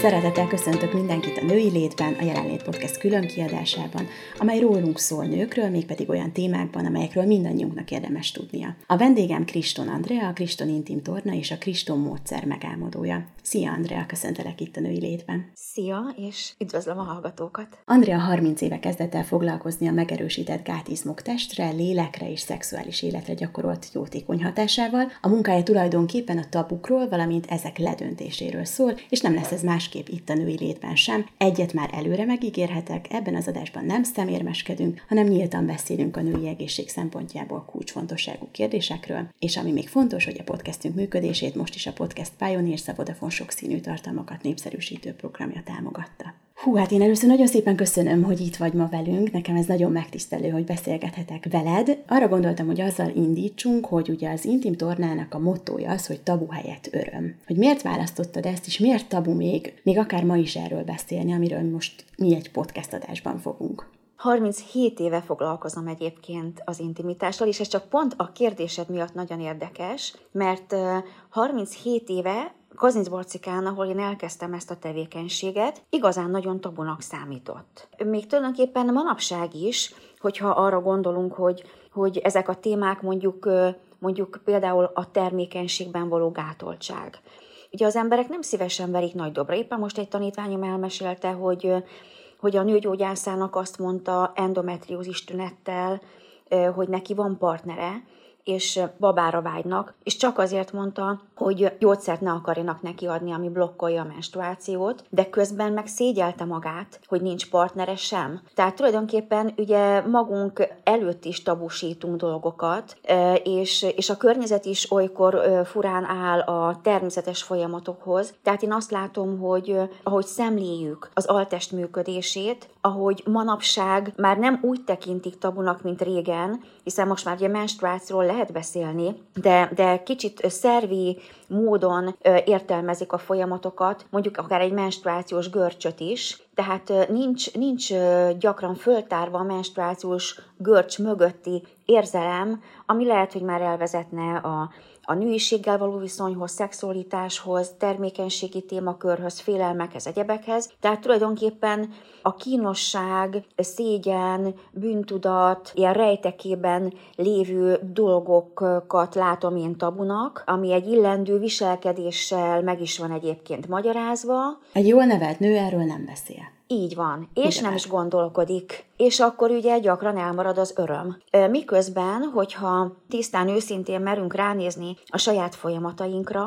Szeretettel köszöntök mindenkit a Női Létben, a Jelenlét Podcast külön kiadásában, amely rólunk szól nőkről, mégpedig olyan témákban, amelyekről mindannyiunknak érdemes tudnia. A vendégem Kriston Andrea, a Kriston Intim Torna és a Kriston Módszer megálmodója. Szia Andrea, köszöntelek itt a Női Létben. Szia, és üdvözlöm a hallgatókat. Andrea 30 éve kezdett el foglalkozni a megerősített gátizmok testre, lélekre és szexuális életre gyakorolt jótékony hatásával. A munkája tulajdonképpen a tabukról, valamint ezek ledöntéséről szól, és nem lesz ez más másképp itt a női létben sem. Egyet már előre megígérhetek, ebben az adásban nem szemérmeskedünk, hanem nyíltan beszélünk a női egészség szempontjából kulcsfontosságú kérdésekről, és ami még fontos, hogy a podcastünk működését most is a Podcast Pioneers a Vodafone sokszínű tartalmakat népszerűsítő programja támogatta. Hú, hát én először nagyon szépen köszönöm, hogy itt vagy ma velünk. Nekem ez nagyon megtisztelő, hogy beszélgethetek veled. Arra gondoltam, hogy azzal indítsunk, hogy ugye az intim tornának a mottoja az, hogy tabu helyett öröm. Hogy miért választottad ezt, és miért tabu még, még akár ma is erről beszélni, amiről most mi egy podcast adásban fogunk. 37 éve foglalkozom egyébként az intimitással, és ez csak pont a kérdésed miatt nagyon érdekes, mert 37 éve Kazincbarcikán, ahol én elkezdtem ezt a tevékenységet, igazán nagyon tabunak számított. Még tulajdonképpen manapság is, hogyha arra gondolunk, hogy, hogy ezek a témák mondjuk, mondjuk például a termékenységben való gátoltság. Ugye az emberek nem szívesen verik nagy dobra. Éppen most egy tanítványom elmesélte, hogy, hogy a nőgyógyászának azt mondta endometriózis tünettel, hogy neki van partnere, és babára vágynak, és csak azért mondta, hogy gyógyszert ne akarjanak neki adni, ami blokkolja a menstruációt, de közben meg szégyelte magát, hogy nincs partnere sem. Tehát tulajdonképpen ugye magunk előtt is tabusítunk dolgokat, és, és a környezet is olykor furán áll a természetes folyamatokhoz. Tehát én azt látom, hogy ahogy szemléljük az altest működését, ahogy manapság már nem úgy tekintik tabunak, mint régen, hiszen most már ugye menstruációról lehet beszélni, de, de kicsit szervi módon értelmezik a folyamatokat, mondjuk akár egy menstruációs görcsöt is, tehát nincs, nincs gyakran föltárva a menstruációs görcs mögötti érzelem, ami lehet, hogy már elvezetne a a nőiséggel való viszonyhoz, szexualitáshoz, termékenységi témakörhöz, félelmekhez, egyebekhez. Tehát tulajdonképpen a kínosság, szégyen, bűntudat, ilyen rejtekében lévő dolgokat látom én tabunak, ami egy illendő viselkedéssel meg is van egyébként magyarázva. Egy jól nevelt nő erről nem beszél. Így van, és Igen. nem is gondolkodik. És akkor ugye gyakran elmarad az öröm. Miközben, hogyha tisztán őszintén merünk ránézni a saját folyamatainkra,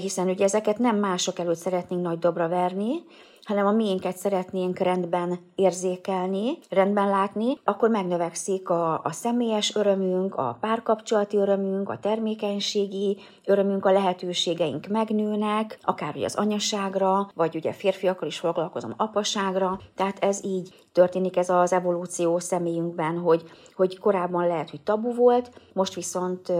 hiszen ugye ezeket nem mások előtt szeretnénk nagy dobra verni, hanem a miénket szeretnénk rendben érzékelni, rendben látni, akkor megnövekszik a, a személyes örömünk, a párkapcsolati örömünk, a termékenységi örömünk, a lehetőségeink megnőnek, akár ugye az anyaságra, vagy ugye férfiakkal is foglalkozom apaságra, tehát ez így történik ez az evolúció személyünkben, hogy, hogy korábban lehet, hogy tabu volt, most viszont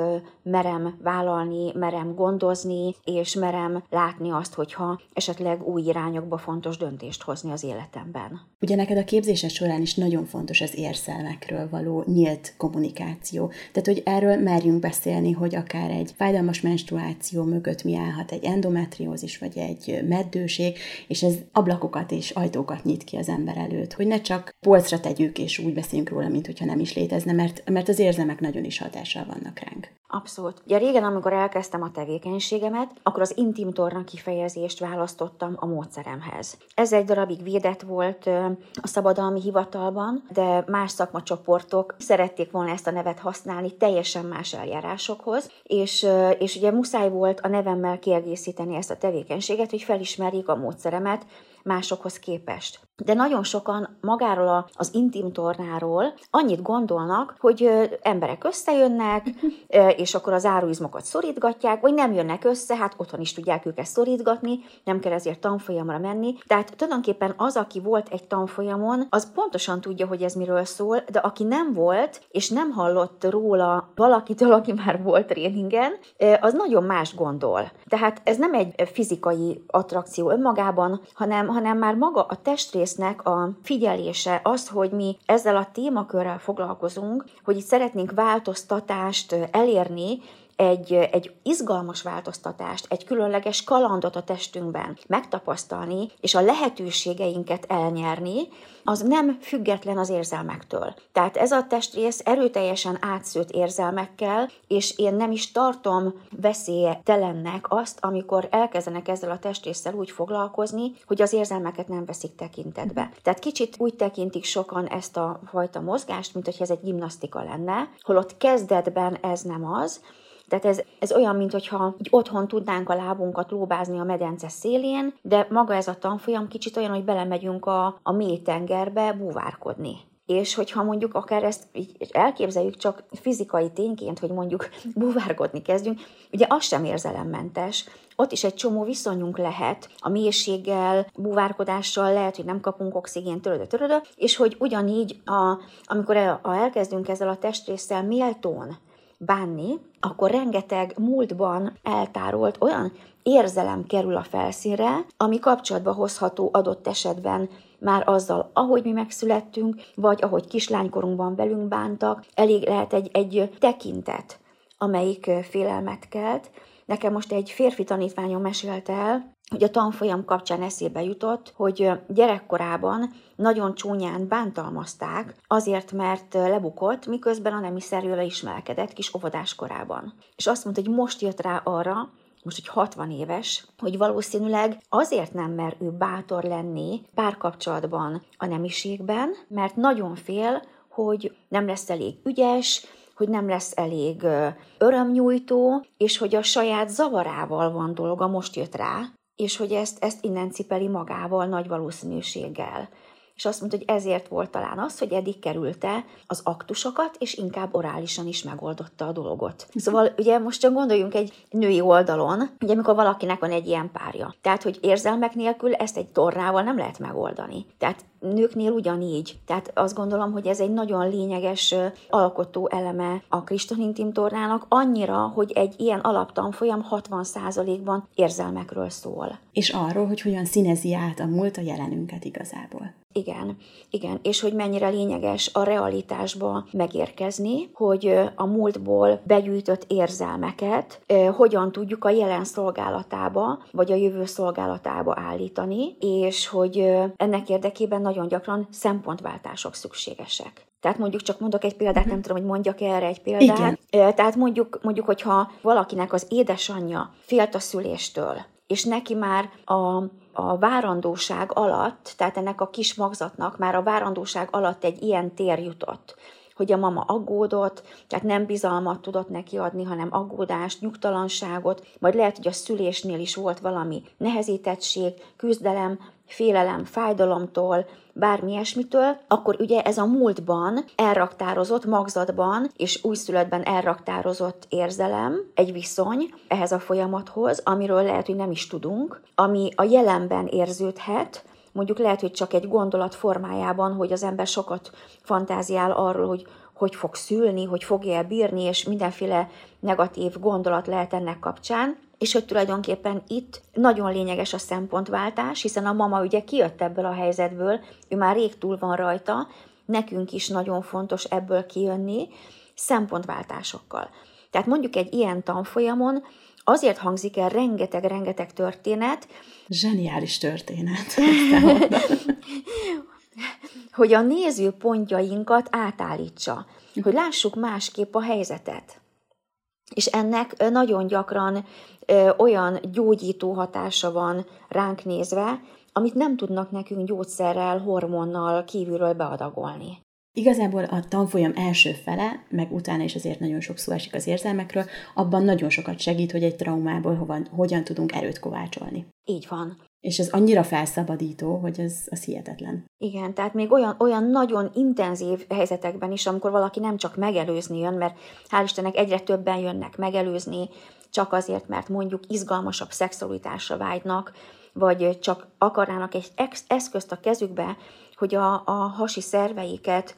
merem vállalni, merem gondozni, és merem látni azt, hogyha esetleg új irányokba fontos döntést hozni az életemben. Ugye neked a képzésed során is nagyon fontos az érzelmekről való nyílt kommunikáció. Tehát, hogy erről merjünk beszélni, hogy akár egy fájdalmas menstruáció mögött mi állhat egy endometriózis, vagy egy meddőség, és ez ablakokat és ajtókat nyit ki az ember előtt, hogy ne csak polcra tegyük, és úgy beszélünk róla, mint hogyha nem is létezne, mert, mert az érzelmek nagyon is hatással vannak ránk. Abszolút. Ugye régen, amikor elkezdtem a tevékenységemet, akkor az intim torna kifejezést választottam a módszeremhez. Ez egy darabig védett volt a szabadalmi hivatalban, de más szakmacsoportok szerették volna ezt a nevet használni teljesen más eljárásokhoz, és, és ugye muszáj volt a nevemmel kiegészíteni ezt a tevékenységet, hogy felismerjék a módszeremet, másokhoz képest. De nagyon sokan magáról az intim tornáról annyit gondolnak, hogy emberek összejönnek, és akkor az áruizmokat szorítgatják, vagy nem jönnek össze, hát otthon is tudják őket szorítgatni, nem kell ezért tanfolyamra menni. Tehát tulajdonképpen az, aki volt egy tanfolyamon, az pontosan tudja, hogy ez miről szól, de aki nem volt, és nem hallott róla valakitől, aki már volt tréningen, az nagyon más gondol. Tehát ez nem egy fizikai attrakció önmagában, hanem, hanem már maga a testrész testrésznek a figyelése, az, hogy mi ezzel a témakörrel foglalkozunk, hogy itt szeretnénk változtatást elérni, egy, egy izgalmas változtatást, egy különleges kalandot a testünkben megtapasztalni, és a lehetőségeinket elnyerni, az nem független az érzelmektől. Tehát ez a testrész erőteljesen átszőtt érzelmekkel, és én nem is tartom veszélytelennek azt, amikor elkezdenek ezzel a testrészsel úgy foglalkozni, hogy az érzelmeket nem veszik tekintetbe. Tehát kicsit úgy tekintik sokan ezt a fajta mozgást, mint hogy ez egy gimnasztika lenne, holott kezdetben ez nem az, tehát ez, ez olyan, mintha otthon tudnánk a lábunkat lóbázni a medence szélén, de maga ez a tanfolyam kicsit olyan, hogy belemegyünk a, a mély tengerbe búvárkodni. És hogyha mondjuk akár ezt így elképzeljük csak fizikai tényként, hogy mondjuk búvárkodni kezdjünk, ugye az sem érzelemmentes, ott is egy csomó viszonyunk lehet a mélységgel, búvárkodással, lehet, hogy nem kapunk oxigént, törödö, törödö, és hogy ugyanígy, a, amikor el, a, elkezdünk ezzel a testrészsel méltón bánni, akkor rengeteg múltban eltárolt olyan érzelem kerül a felszínre, ami kapcsolatba hozható adott esetben már azzal, ahogy mi megszülettünk, vagy ahogy kislánykorunkban velünk bántak, elég lehet egy, egy tekintet, amelyik félelmet kelt. Nekem most egy férfi tanítványom mesélte el, hogy a tanfolyam kapcsán eszébe jutott, hogy gyerekkorában nagyon csúnyán bántalmazták, azért, mert lebukott, miközben a nemi szerűre ismerkedett kis óvodáskorában. És azt mondta, hogy most jött rá arra, most hogy 60 éves, hogy valószínűleg azért nem mer ő bátor lenni párkapcsolatban a nemiségben, mert nagyon fél, hogy nem lesz elég ügyes, hogy nem lesz elég örömnyújtó, és hogy a saját zavarával van dolga, most jött rá, és hogy ezt, ezt innen cipeli magával nagy valószínűséggel. És azt mondta, hogy ezért volt talán az, hogy eddig kerülte az aktusokat, és inkább orálisan is megoldotta a dolgot. Szóval ugye most csak gondoljunk egy női oldalon, ugye amikor valakinek van egy ilyen párja. Tehát, hogy érzelmek nélkül ezt egy tornával nem lehet megoldani. Tehát nőknél ugyanígy. Tehát azt gondolom, hogy ez egy nagyon lényeges alkotó eleme a Kristonintim tornának, annyira, hogy egy ilyen alaptanfolyam 60%-ban érzelmekről szól. És arról, hogy hogyan színezi át a múlt a jelenünket igazából. Igen, igen, és hogy mennyire lényeges a realitásba megérkezni, hogy a múltból begyűjtött érzelmeket hogyan tudjuk a jelen szolgálatába, vagy a jövő szolgálatába állítani, és hogy ennek érdekében nagyon gyakran szempontváltások szükségesek. Tehát mondjuk csak mondok egy példát, nem tudom, hogy mondjak erre egy példát. Igen. Tehát mondjuk, mondjuk, hogyha valakinek az édesanyja félt a szüléstől, és neki már a, a várandóság alatt, tehát ennek a kis magzatnak már a várandóság alatt egy ilyen tér jutott, hogy a mama aggódott, tehát nem bizalmat tudott neki adni, hanem aggódást, nyugtalanságot, majd lehet, hogy a szülésnél is volt valami nehezítettség, küzdelem, félelem, fájdalomtól, bármi ilyesmitől, akkor ugye ez a múltban elraktározott magzatban és újszülöttben elraktározott érzelem, egy viszony ehhez a folyamathoz, amiről lehet, hogy nem is tudunk, ami a jelenben érződhet, mondjuk lehet, hogy csak egy gondolat formájában, hogy az ember sokat fantáziál arról, hogy hogy fog szülni, hogy fogja bírni, és mindenféle negatív gondolat lehet ennek kapcsán, és hogy tulajdonképpen itt nagyon lényeges a szempontváltás, hiszen a mama ugye kijött ebből a helyzetből, ő már rég túl van rajta, nekünk is nagyon fontos ebből kijönni szempontváltásokkal. Tehát mondjuk egy ilyen tanfolyamon azért hangzik el rengeteg-rengeteg történet. Zseniális történet. hogy a nézőpontjainkat átállítsa, hogy lássuk másképp a helyzetet. És ennek nagyon gyakran olyan gyógyító hatása van ránk nézve, amit nem tudnak nekünk gyógyszerrel, hormonnal kívülről beadagolni. Igazából a tanfolyam első fele, meg utána is azért nagyon sok szó esik az érzelmekről, abban nagyon sokat segít, hogy egy traumából hova, hogyan tudunk erőt kovácsolni. Így van. És ez annyira felszabadító, hogy ez az hihetetlen. Igen, tehát még olyan, olyan nagyon intenzív helyzetekben is, amikor valaki nem csak megelőzni jön, mert hál' Istennek egyre többen jönnek megelőzni, csak azért, mert mondjuk izgalmasabb szexualitásra vágynak, vagy csak akarnának egy eszközt a kezükbe, hogy a, a hasi szerveiket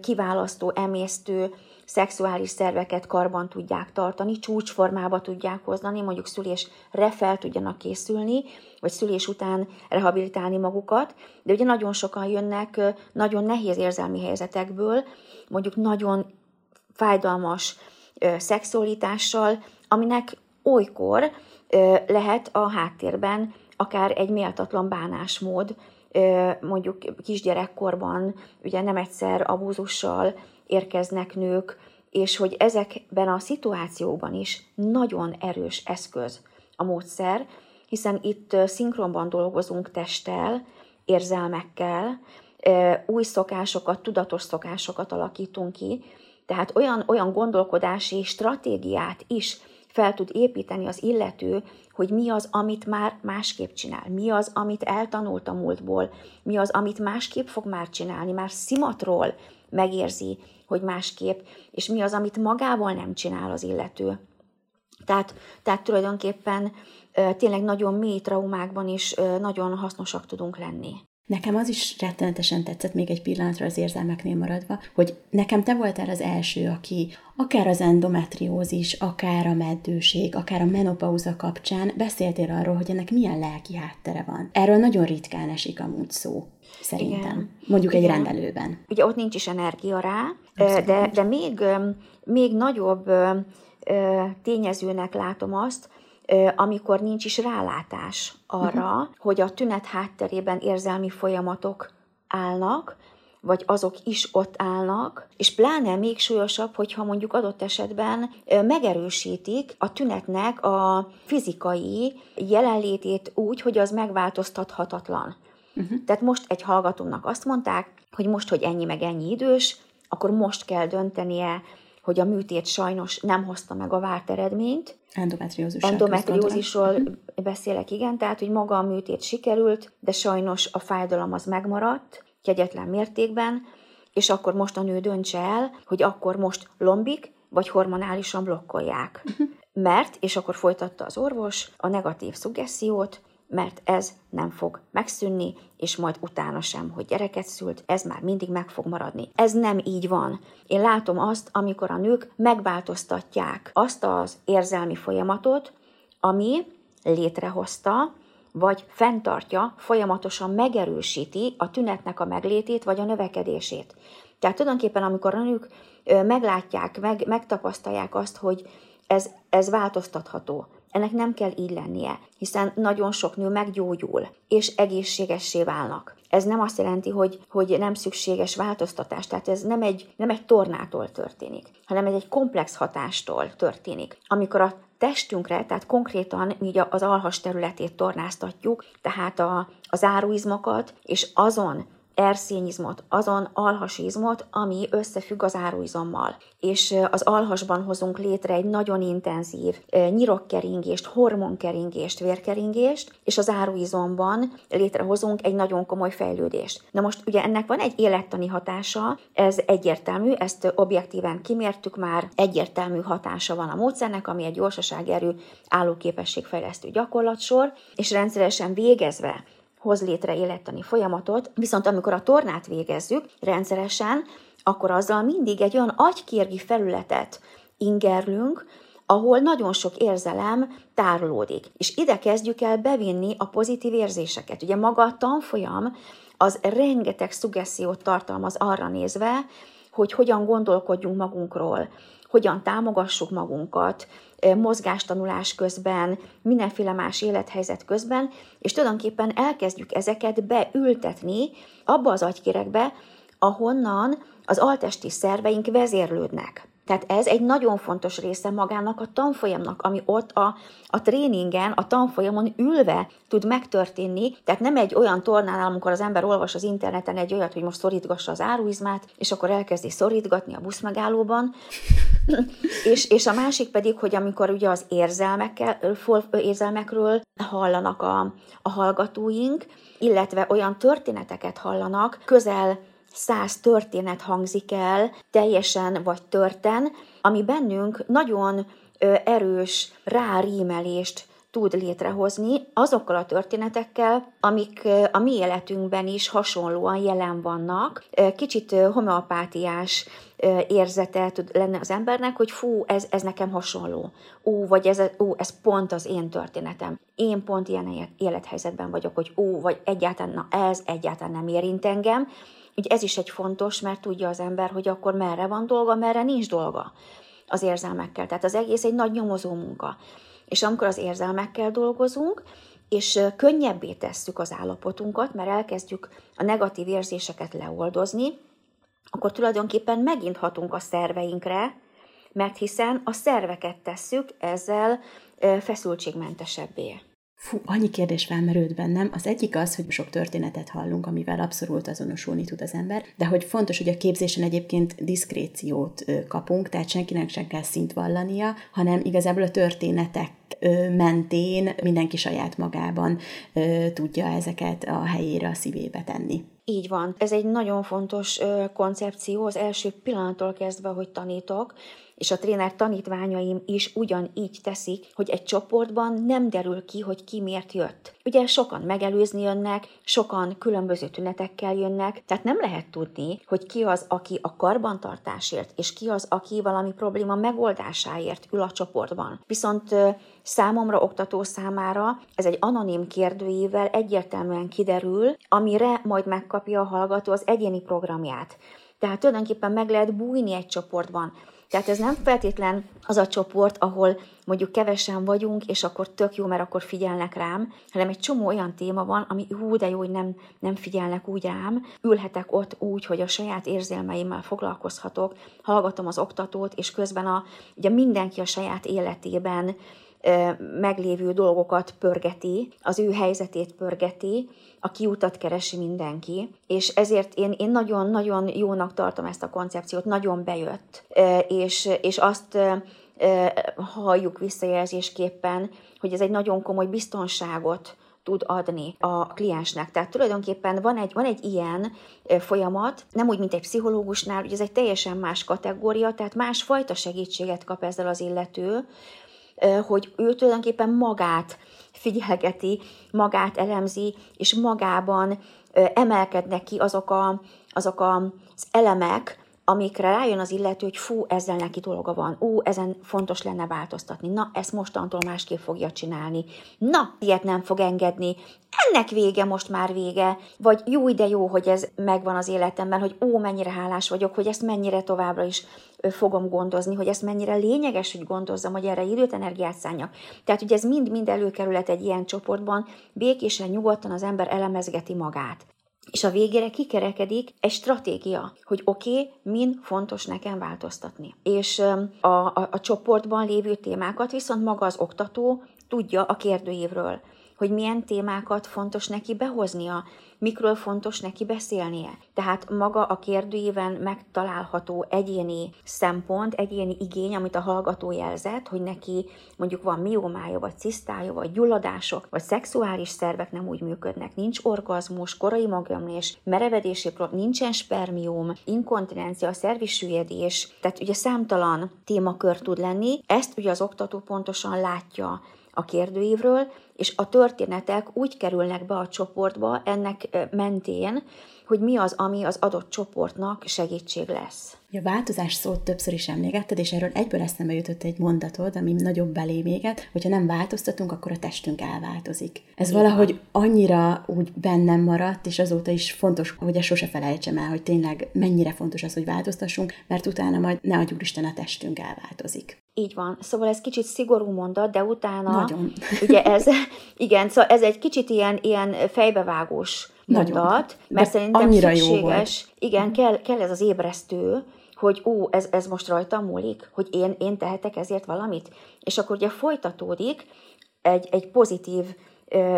kiválasztó, emésztő, szexuális szerveket karban tudják tartani, csúcsformába tudják hozni, mondjuk szülésre fel tudjanak készülni, vagy szülés után rehabilitálni magukat, de ugye nagyon sokan jönnek nagyon nehéz érzelmi helyzetekből, mondjuk nagyon fájdalmas szexualitással, aminek olykor lehet a háttérben akár egy méltatlan bánásmód, mondjuk kisgyerekkorban ugye nem egyszer abúzussal érkeznek nők, és hogy ezekben a szituációban is nagyon erős eszköz a módszer, hiszen itt szinkronban dolgozunk testtel, érzelmekkel, új szokásokat, tudatos szokásokat alakítunk ki, tehát olyan, olyan gondolkodási stratégiát is fel tud építeni az illető, hogy mi az, amit már másképp csinál, mi az, amit eltanult a múltból, mi az, amit másképp fog már csinálni, már szimatról megérzi, hogy másképp, és mi az, amit magából nem csinál az illető. Tehát, tehát tulajdonképpen tényleg nagyon mély traumákban is nagyon hasznosak tudunk lenni. Nekem az is rettenetesen tetszett, még egy pillanatra az érzelmeknél maradva, hogy nekem te voltál az első, aki akár az endometriózis, akár a meddőség, akár a menopauza kapcsán beszéltél arról, hogy ennek milyen lelki háttere van. Erről nagyon ritkán esik amúgy szó, szerintem. Igen. Mondjuk Igen. egy rendelőben. Ugye ott nincs is energia rá, de, de még, még nagyobb tényezőnek látom azt, amikor nincs is rálátás arra, uh-huh. hogy a tünet hátterében érzelmi folyamatok állnak, vagy azok is ott állnak, és pláne még súlyosabb, hogyha mondjuk adott esetben megerősítik a tünetnek a fizikai jelenlétét úgy, hogy az megváltoztathatatlan. Uh-huh. Tehát most egy hallgatónak azt mondták, hogy most, hogy ennyi meg ennyi idős, akkor most kell döntenie hogy a műtét sajnos nem hozta meg a várt eredményt. Endometriózis. Endometriózisról beszélek, igen, tehát, hogy maga a műtét sikerült, de sajnos a fájdalom az megmaradt, kegyetlen mértékben, és akkor most a nő döntse el, hogy akkor most lombik, vagy hormonálisan blokkolják. Uh-huh. Mert, és akkor folytatta az orvos, a negatív szuggesziót, mert ez nem fog megszűnni, és majd utána sem, hogy gyereket szült, ez már mindig meg fog maradni. Ez nem így van. Én látom azt, amikor a nők megváltoztatják azt az érzelmi folyamatot, ami létrehozta, vagy fenntartja, folyamatosan megerősíti a tünetnek a meglétét, vagy a növekedését. Tehát tulajdonképpen, amikor a nők meglátják, meg, megtapasztalják azt, hogy ez, ez változtatható, ennek nem kell így lennie, hiszen nagyon sok nő meggyógyul, és egészségessé válnak. Ez nem azt jelenti, hogy, hogy nem szükséges változtatás, tehát ez nem egy, nem egy tornától történik, hanem egy, egy komplex hatástól történik. Amikor a testünkre, tehát konkrétan így az alhas területét tornáztatjuk, tehát a, az áruizmokat, és azon erszényizmot, azon alhasizmot, ami összefügg az áruizommal. És az alhasban hozunk létre egy nagyon intenzív nyirokkeringést, hormonkeringést, vérkeringést, és az áruizomban létrehozunk egy nagyon komoly fejlődést. Na most ugye ennek van egy élettani hatása, ez egyértelmű, ezt objektíven kimértük már, egyértelmű hatása van a módszernek, ami egy gyorsaságerő állóképességfejlesztő gyakorlatsor, és rendszeresen végezve hoz létre élettani folyamatot, viszont amikor a tornát végezzük rendszeresen, akkor azzal mindig egy olyan agykérgi felületet ingerlünk, ahol nagyon sok érzelem tárolódik. És ide kezdjük el bevinni a pozitív érzéseket. Ugye maga a tanfolyam az rengeteg szuggesziót tartalmaz arra nézve, hogy hogyan gondolkodjunk magunkról, hogyan támogassuk magunkat, mozgástanulás közben, mindenféle más élethelyzet közben, és tulajdonképpen elkezdjük ezeket beültetni abba az agykérekbe, ahonnan az altesti szerveink vezérlődnek. Tehát ez egy nagyon fontos része magának a tanfolyamnak, ami ott a, a tréningen, a tanfolyamon ülve tud megtörténni. Tehát nem egy olyan tornánál, amikor az ember olvas az interneten egy olyat, hogy most szorítgassa az áruizmát, és akkor elkezdi szorítgatni a buszmegállóban. és, és a másik pedig, hogy amikor ugye az érzelmekkel, érzelmekről hallanak a, a hallgatóink, illetve olyan történeteket hallanak, közel száz történet hangzik el, teljesen vagy törten, ami bennünk nagyon erős rárímelést tud létrehozni azokkal a történetekkel, amik a mi életünkben is hasonlóan jelen vannak. Kicsit homeopátiás érzete tud lenne az embernek, hogy fú, ez, ez nekem hasonló. Ó, vagy ez, ó, ez pont az én történetem. Én pont ilyen élethelyzetben vagyok, hogy ó, vagy egyáltalán, na ez egyáltalán nem érint engem. Ugye ez is egy fontos, mert tudja az ember, hogy akkor merre van dolga, merre nincs dolga az érzelmekkel. Tehát az egész egy nagy nyomozó munka. És amikor az érzelmekkel dolgozunk, és könnyebbé tesszük az állapotunkat, mert elkezdjük a negatív érzéseket leoldozni, akkor tulajdonképpen megint hatunk a szerveinkre, mert hiszen a szerveket tesszük ezzel feszültségmentesebbé. Fú, annyi kérdés felmerült bennem. Az egyik az, hogy sok történetet hallunk, amivel abszolút azonosulni tud az ember, de hogy fontos, hogy a képzésen egyébként diszkréciót kapunk, tehát senkinek sem kell szint vallania, hanem igazából a történetek mentén mindenki saját magában tudja ezeket a helyére, a szívébe tenni. Így van. Ez egy nagyon fontos koncepció az első pillanattól kezdve, hogy tanítok, és a tréner tanítványaim is ugyanígy teszik, hogy egy csoportban nem derül ki, hogy ki miért jött. Ugye sokan megelőzni jönnek, sokan különböző tünetekkel jönnek, tehát nem lehet tudni, hogy ki az, aki a karbantartásért, és ki az, aki valami probléma megoldásáért ül a csoportban. Viszont számomra, oktató számára ez egy anonim kérdőjével egyértelműen kiderül, amire majd megkapja a hallgató az egyéni programját. Tehát tulajdonképpen meg lehet bújni egy csoportban. Tehát ez nem feltétlen az a csoport, ahol mondjuk kevesen vagyunk, és akkor tök jó, mert akkor figyelnek rám, hanem egy csomó olyan téma van, ami hú, de jó, hogy nem, nem figyelnek úgy rám. Ülhetek ott úgy, hogy a saját érzelmeimmel foglalkozhatok, hallgatom az oktatót, és közben a, ugye mindenki a saját életében meglévő dolgokat pörgeti, az ő helyzetét pörgeti, a kiutat keresi mindenki, és ezért én, én nagyon-nagyon jónak tartom ezt a koncepciót, nagyon bejött, és, és azt halljuk visszajelzésképpen, hogy ez egy nagyon komoly biztonságot tud adni a kliensnek. Tehát tulajdonképpen van egy, van egy ilyen folyamat, nem úgy, mint egy pszichológusnál, hogy ez egy teljesen más kategória, tehát másfajta segítséget kap ezzel az illető, hogy ő tulajdonképpen magát figyelgeti, magát elemzi, és magában emelkednek ki azok, a, azok az elemek, amikre rájön az illető, hogy fú, ezzel neki dolga van, ú, ezen fontos lenne változtatni, na, ezt mostantól másképp fogja csinálni, na, ilyet nem fog engedni, ennek vége most már vége, vagy jó, de jó, hogy ez megvan az életemben, hogy ó, mennyire hálás vagyok, hogy ezt mennyire továbbra is fogom gondozni, hogy ezt mennyire lényeges, hogy gondozzam, hogy erre időt, energiát szálljak. Tehát ugye ez mind-mind előkerület egy ilyen csoportban, békésen, nyugodtan az ember elemezgeti magát. És a végére kikerekedik egy stratégia, hogy oké, okay, min fontos nekem változtatni. És a, a, a csoportban lévő témákat viszont maga az oktató tudja a kérdőívről, hogy milyen témákat fontos neki behoznia, mikről fontos neki beszélnie. Tehát maga a kérdőjében megtalálható egyéni szempont, egyéni igény, amit a hallgató jelzett, hogy neki mondjuk van miomája, vagy cisztája, vagy gyulladások, vagy szexuális szervek nem úgy működnek, nincs orgazmus, korai magömlés, merevedési probléma, nincsen spermium, inkontinencia, szervisüllyedés, tehát ugye számtalan témakör tud lenni, ezt ugye az oktató pontosan látja a kérdőívről, és a történetek úgy kerülnek be a csoportba ennek mentén, hogy mi az, ami az adott csoportnak segítség lesz. A változás szót többször is emlékezted, és erről egyből eszembe jutott egy mondatod, ami nagyobb belém éget, hogyha nem változtatunk, akkor a testünk elváltozik. Ez Igen. valahogy annyira úgy bennem maradt, és azóta is fontos, hogy ezt sose felejtsem el, hogy tényleg mennyire fontos az, hogy változtassunk, mert utána majd ne adjuk Isten a testünk elváltozik. Így van. Szóval ez kicsit szigorú mondat, de utána... Nagyon. Ugye ez, igen, szóval ez egy kicsit ilyen, ilyen fejbevágós mondat, Nagyon. mert de szerintem annyira szükséges, jó igen, kell, kell ez az ébresztő, hogy ó, ez, ez most rajtam múlik, hogy én, én tehetek ezért valamit. És akkor ugye folytatódik egy, egy pozitív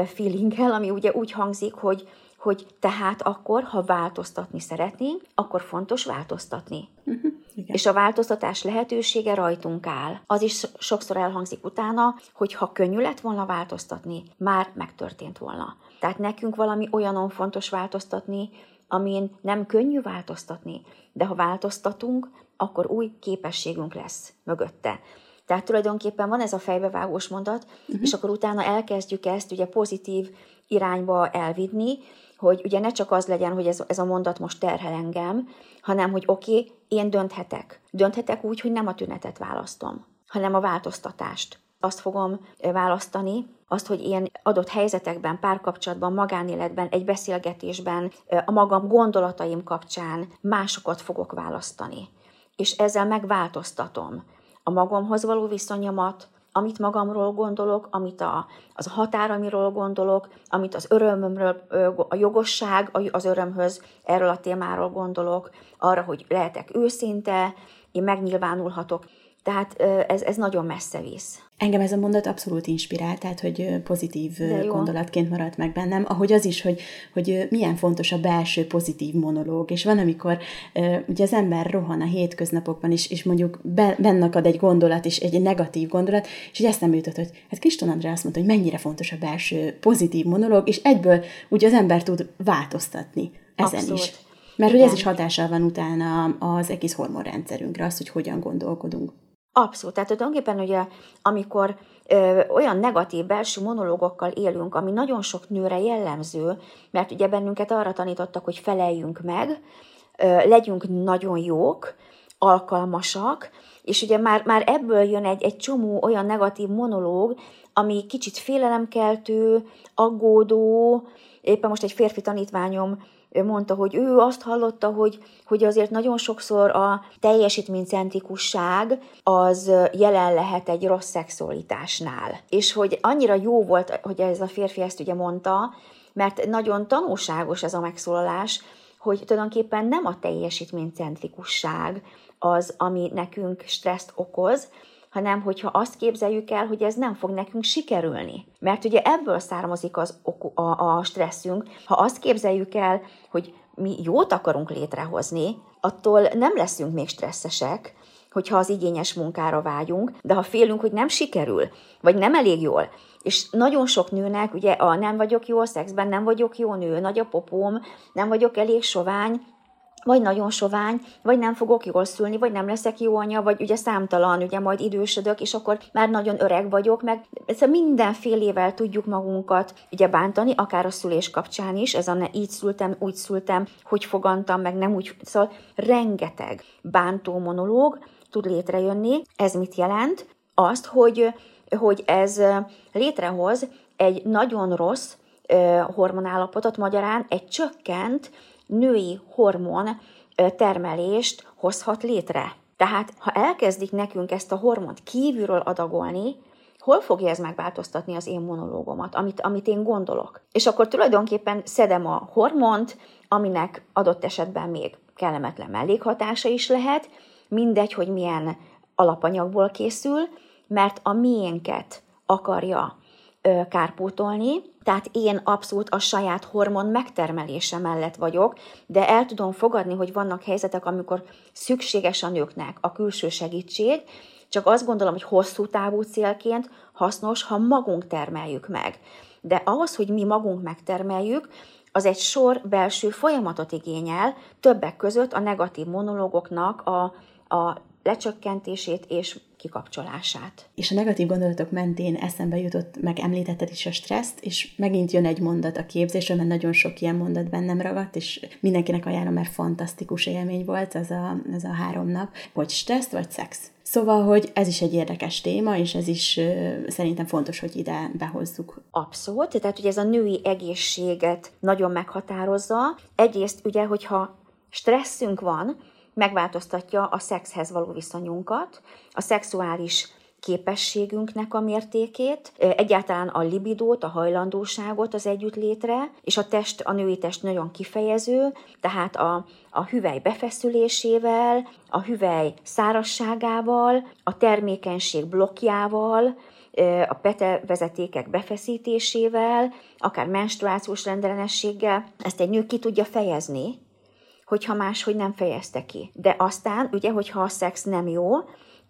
feelinggel, ami ugye úgy hangzik, hogy, hogy tehát akkor, ha változtatni szeretnénk, akkor fontos változtatni. Uh-huh. Igen. És a változtatás lehetősége rajtunk áll. Az is sokszor elhangzik utána, hogy ha könnyű lett volna változtatni, már megtörtént volna. Tehát nekünk valami olyanon fontos változtatni, amin nem könnyű változtatni, de ha változtatunk, akkor új képességünk lesz mögötte. Tehát tulajdonképpen van ez a fejbevágós mondat, uh-huh. és akkor utána elkezdjük ezt ugye pozitív irányba elvidni, hogy ugye ne csak az legyen, hogy ez, ez a mondat most terhel engem, hanem hogy oké, okay, én dönthetek. Dönthetek úgy, hogy nem a tünetet választom, hanem a változtatást. Azt fogom választani, azt, hogy én adott helyzetekben, párkapcsolatban, magánéletben, egy beszélgetésben, a magam gondolataim kapcsán másokat fogok választani. És ezzel megváltoztatom a magamhoz való viszonyomat, amit magamról gondolok, amit a, az a határ, amiről gondolok, amit az örömömről, a jogosság az örömhöz, erről a témáról gondolok, arra, hogy lehetek őszinte, én megnyilvánulhatok. Tehát ez, ez nagyon messze visz. Engem ez a mondat abszolút inspirál, tehát hogy pozitív gondolatként maradt meg bennem, ahogy az is, hogy, hogy milyen fontos a belső pozitív monológ, és van, amikor ugye az ember rohan a hétköznapokban is, és mondjuk bennakad egy gondolat, és egy negatív gondolat, és így eszembe jutott, hogy hát Kriston André azt mondta, hogy mennyire fontos a belső pozitív monológ, és egyből ugye az ember tud változtatni ezen Abszolút. is. Mert hogy ez is hatással van utána az egész hormonrendszerünkre, az, hogy hogyan gondolkodunk. Abszolút. Tehát tulajdonképpen ugye, amikor ö, olyan negatív belső monológokkal élünk, ami nagyon sok nőre jellemző, mert ugye bennünket arra tanítottak, hogy feleljünk meg, ö, legyünk nagyon jók, alkalmasak, és ugye már, már ebből jön egy, egy csomó olyan negatív monológ, ami kicsit félelemkeltő, aggódó, éppen most egy férfi tanítványom mondta, hogy ő azt hallotta, hogy, hogy azért nagyon sokszor a teljesítménycentrikusság az jelen lehet egy rossz szexualitásnál. És hogy annyira jó volt, hogy ez a férfi ezt ugye mondta, mert nagyon tanulságos ez a megszólalás, hogy tulajdonképpen nem a teljesítménycentrikusság az, ami nekünk stresszt okoz, hanem hogyha azt képzeljük el, hogy ez nem fog nekünk sikerülni. Mert ugye ebből származik az, a, a stresszünk. Ha azt képzeljük el, hogy mi jót akarunk létrehozni, attól nem leszünk még stresszesek, hogyha az igényes munkára vágyunk, de ha félünk, hogy nem sikerül, vagy nem elég jól, és nagyon sok nőnek, ugye a nem vagyok jó szexben, nem vagyok jó nő, nagy a popóm, nem vagyok elég sovány, vagy nagyon sovány, vagy nem fogok jól szülni, vagy nem leszek jó anya, vagy ugye számtalan, ugye majd idősödök, és akkor már nagyon öreg vagyok, meg szóval mindenfélével tudjuk magunkat ugye bántani, akár a szülés kapcsán is, ez a ne így szültem, úgy szültem, hogy fogantam, meg nem úgy, szóval rengeteg bántó monológ tud létrejönni. Ez mit jelent? Azt, hogy, hogy ez létrehoz egy nagyon rossz hormonállapotot, magyarán egy csökkent női hormon termelést hozhat létre. Tehát, ha elkezdik nekünk ezt a hormont kívülről adagolni, hol fogja ez megváltoztatni az én monológomat, amit, amit én gondolok. És akkor tulajdonképpen szedem a hormont, aminek adott esetben még kellemetlen mellékhatása is lehet, mindegy, hogy milyen alapanyagból készül, mert a miénket akarja kárpótolni, tehát én abszolút a saját hormon megtermelése mellett vagyok, de el tudom fogadni, hogy vannak helyzetek, amikor szükséges a nőknek a külső segítség, csak azt gondolom, hogy hosszú távú célként hasznos, ha magunk termeljük meg. De ahhoz, hogy mi magunk megtermeljük, az egy sor belső folyamatot igényel, többek között a negatív monológoknak a, a lecsökkentését és kikapcsolását. És a negatív gondolatok mentén eszembe jutott, meg említetted is a stresszt, és megint jön egy mondat a képzésről, mert nagyon sok ilyen mondat bennem ragadt, és mindenkinek ajánlom, mert fantasztikus élmény volt ez a, ez a három nap, hogy stressz vagy szex. Szóval, hogy ez is egy érdekes téma, és ez is szerintem fontos, hogy ide behozzuk. Abszolút, tehát ugye ez a női egészséget nagyon meghatározza. Egyrészt ugye, hogyha stresszünk van, megváltoztatja a szexhez való viszonyunkat, a szexuális képességünknek a mértékét, egyáltalán a libidót, a hajlandóságot az együttlétre, és a test, a női test nagyon kifejező, tehát a, a hüvely befeszülésével, a hüvely szárasságával, a termékenység blokkjával, a pete vezetékek befeszítésével, akár menstruációs rendellenességgel, ezt egy nő ki tudja fejezni, hogyha máshogy nem fejezte ki. De aztán, ugye, hogyha a szex nem jó,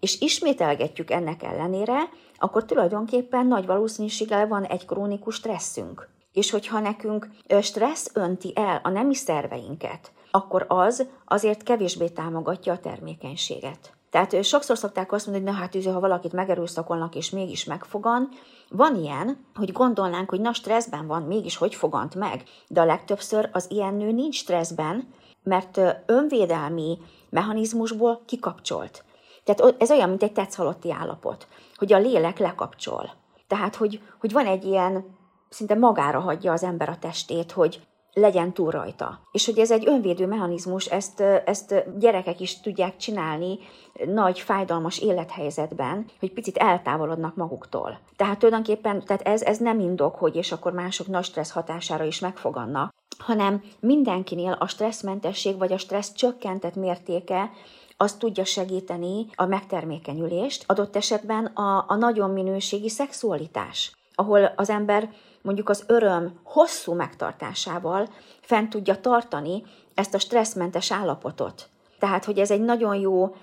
és ismételgetjük ennek ellenére, akkor tulajdonképpen nagy valószínűséggel van egy krónikus stresszünk. És hogyha nekünk stressz önti el a nemi szerveinket, akkor az azért kevésbé támogatja a termékenységet. Tehát sokszor szokták azt mondani, hogy na hát, ha valakit megerőszakolnak, és mégis megfogan, van ilyen, hogy gondolnánk, hogy na stresszben van, mégis hogy fogant meg, de a legtöbbször az ilyen nő nincs stresszben, mert önvédelmi mechanizmusból kikapcsolt. Tehát ez olyan, mint egy tetszhalotti állapot, hogy a lélek lekapcsol. Tehát, hogy, hogy van egy ilyen, szinte magára hagyja az ember a testét, hogy legyen túl rajta. És hogy ez egy önvédő mechanizmus, ezt, ezt gyerekek is tudják csinálni nagy, fájdalmas élethelyzetben, hogy picit eltávolodnak maguktól. Tehát tulajdonképpen tehát ez, ez nem indok, hogy és akkor mások nagy stressz hatására is megfogannak, hanem mindenkinél a stresszmentesség vagy a stressz csökkentett mértéke az tudja segíteni a megtermékenyülést, adott esetben a, a nagyon minőségi szexualitás, ahol az ember mondjuk az öröm hosszú megtartásával fent tudja tartani ezt a stresszmentes állapotot. Tehát, hogy ez egy nagyon jó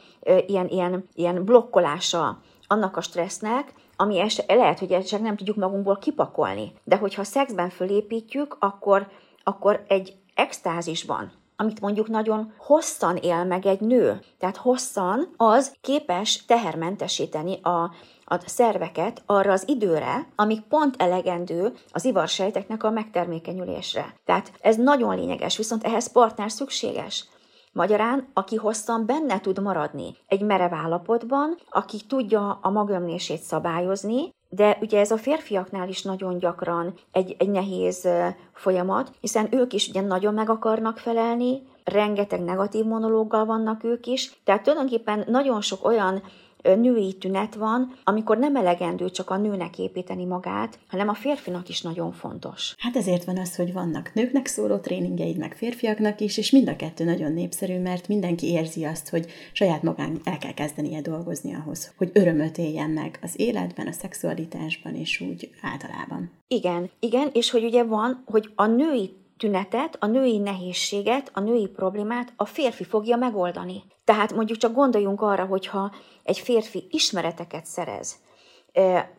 ilyen, ilyen, ilyen blokkolása annak a stressznek, ami es, lehet, hogy esetleg nem tudjuk magunkból kipakolni. De hogyha szexben fölépítjük, akkor, akkor egy extázisban, amit mondjuk nagyon hosszan él meg egy nő. Tehát hosszan az képes tehermentesíteni a, a szerveket arra az időre, amik pont elegendő az ivarsejteknek a megtermékenyülésre. Tehát ez nagyon lényeges, viszont ehhez partner szükséges. Magyarán, aki hosszan benne tud maradni egy merev állapotban, aki tudja a magömlését szabályozni, de ugye ez a férfiaknál is nagyon gyakran egy, egy nehéz folyamat, hiszen ők is ugye nagyon meg akarnak felelni, rengeteg negatív monológgal vannak ők is, tehát tulajdonképpen nagyon sok olyan női tünet van, amikor nem elegendő csak a nőnek építeni magát, hanem a férfinak is nagyon fontos. Hát ezért van az, hogy vannak nőknek szóló tréningeid, meg férfiaknak is, és mind a kettő nagyon népszerű, mert mindenki érzi azt, hogy saját magán el kell kezdenie dolgozni ahhoz, hogy örömöt éljen meg az életben, a szexualitásban, és úgy általában. Igen, igen, és hogy ugye van, hogy a női tünetet, a női nehézséget, a női problémát a férfi fogja megoldani. Tehát mondjuk csak gondoljunk arra, hogyha egy férfi ismereteket szerez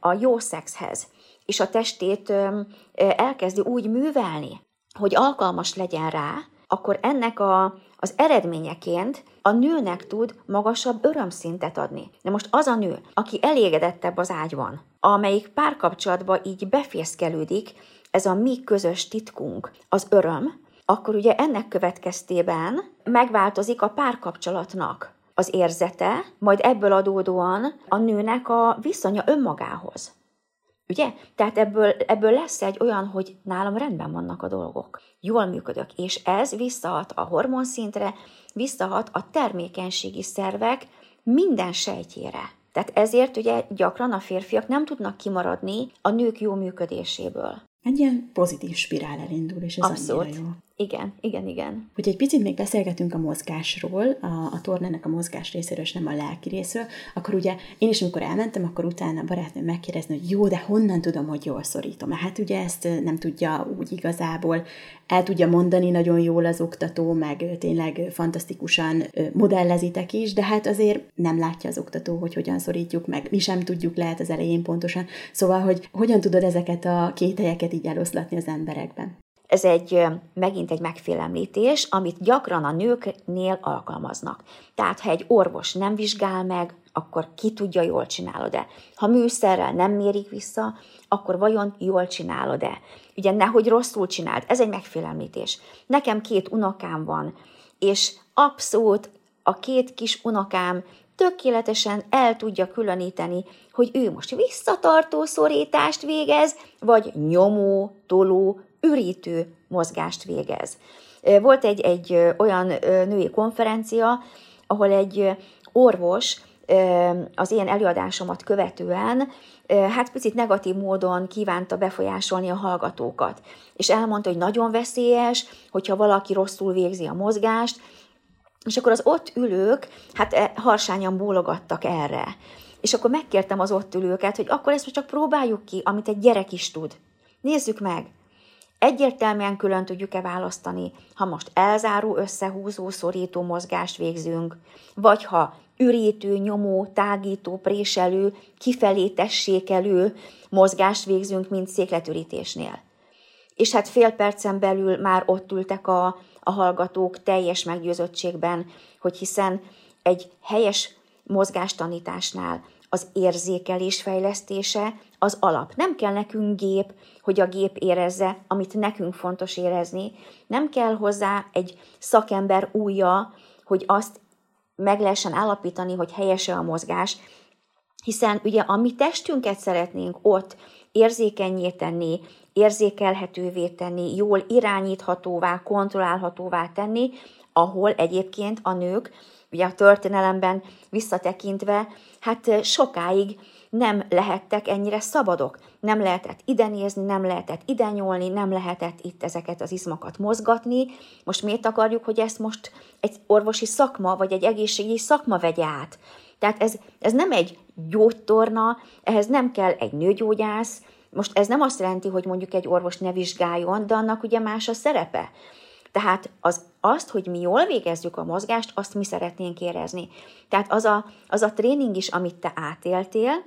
a jó szexhez, és a testét elkezdi úgy művelni, hogy alkalmas legyen rá, akkor ennek a, az eredményeként a nőnek tud magasabb örömszintet adni. De most az a nő, aki elégedettebb az ágyban, amelyik párkapcsolatba így befészkelődik, ez a mi közös titkunk, az öröm, akkor ugye ennek következtében megváltozik a párkapcsolatnak az érzete, majd ebből adódóan a nőnek a viszonya önmagához. Ugye? Tehát ebből, ebből lesz egy olyan, hogy nálam rendben vannak a dolgok. Jól működök. És ez visszahat a hormonszintre, visszahat a termékenységi szervek minden sejtjére. Tehát ezért ugye gyakran a férfiak nem tudnak kimaradni a nők jó működéséből. Egy ilyen pozitív spirál elindul, és ez Abszolút. annyira jó. Igen, igen, igen. Hogy egy picit még beszélgetünk a mozgásról, a, a tornának a mozgás részéről, és nem a lelki részről, akkor ugye én is, amikor elmentem, akkor utána a barátnőm megkérdezni, hogy jó, de honnan tudom, hogy jól szorítom? Mert hát ugye ezt nem tudja úgy igazából, el tudja mondani nagyon jól az oktató, meg tényleg fantasztikusan modellezitek is, de hát azért nem látja az oktató, hogy hogyan szorítjuk meg, mi sem tudjuk lehet az elején pontosan. Szóval, hogy hogyan tudod ezeket a két helyeket így eloszlatni az emberekben? Ez egy megint egy megfélemlítés, amit gyakran a nőknél alkalmaznak. Tehát, ha egy orvos nem vizsgál meg, akkor ki tudja, jól csinálod-e. Ha műszerrel nem mérik vissza, akkor vajon jól csinálod-e? Ugye nehogy rosszul csináld, ez egy megfélemlítés. Nekem két unokám van, és abszolút a két kis unokám tökéletesen el tudja különíteni, hogy ő most visszatartó szorítást végez, vagy nyomó, toló, ürítő mozgást végez. Volt egy, egy olyan női konferencia, ahol egy orvos az ilyen előadásomat követően hát picit negatív módon kívánta befolyásolni a hallgatókat. És elmondta, hogy nagyon veszélyes, hogyha valaki rosszul végzi a mozgást, és akkor az ott ülők, hát e, harsányan bólogattak erre. És akkor megkértem az ott ülőket, hogy akkor ezt most csak próbáljuk ki, amit egy gyerek is tud. Nézzük meg, Egyértelműen külön tudjuk-e választani, ha most elzáró, összehúzó, szorító mozgást végzünk, vagy ha ürítő, nyomó, tágító, préselő, kifelé tessékelő mozgást végzünk, mint székletürítésnél. És hát fél percen belül már ott ültek a, a hallgatók teljes meggyőzöttségben, hogy hiszen egy helyes mozgástanításnál az érzékelés fejlesztése az alap. Nem kell nekünk gép, hogy a gép érezze, amit nekünk fontos érezni. Nem kell hozzá egy szakember újja, hogy azt meg lehessen állapítani, hogy helyese a mozgás, hiszen ugye a mi testünket szeretnénk ott érzékenyé tenni, érzékelhetővé tenni, jól irányíthatóvá, kontrollálhatóvá tenni, ahol egyébként a nők, ugye a történelemben visszatekintve, hát sokáig nem lehettek ennyire szabadok. Nem lehetett ide nézni, nem lehetett ide nyúlni, nem lehetett itt ezeket az izmokat mozgatni. Most miért akarjuk, hogy ezt most egy orvosi szakma, vagy egy egészségügyi szakma vegye át? Tehát ez, ez nem egy gyógytorna, ehhez nem kell egy nőgyógyász, most ez nem azt jelenti, hogy mondjuk egy orvos ne vizsgáljon, de annak ugye más a szerepe. Tehát az, azt, hogy mi jól végezzük a mozgást, azt mi szeretnénk érezni. Tehát az a, az a tréning is, amit te átéltél,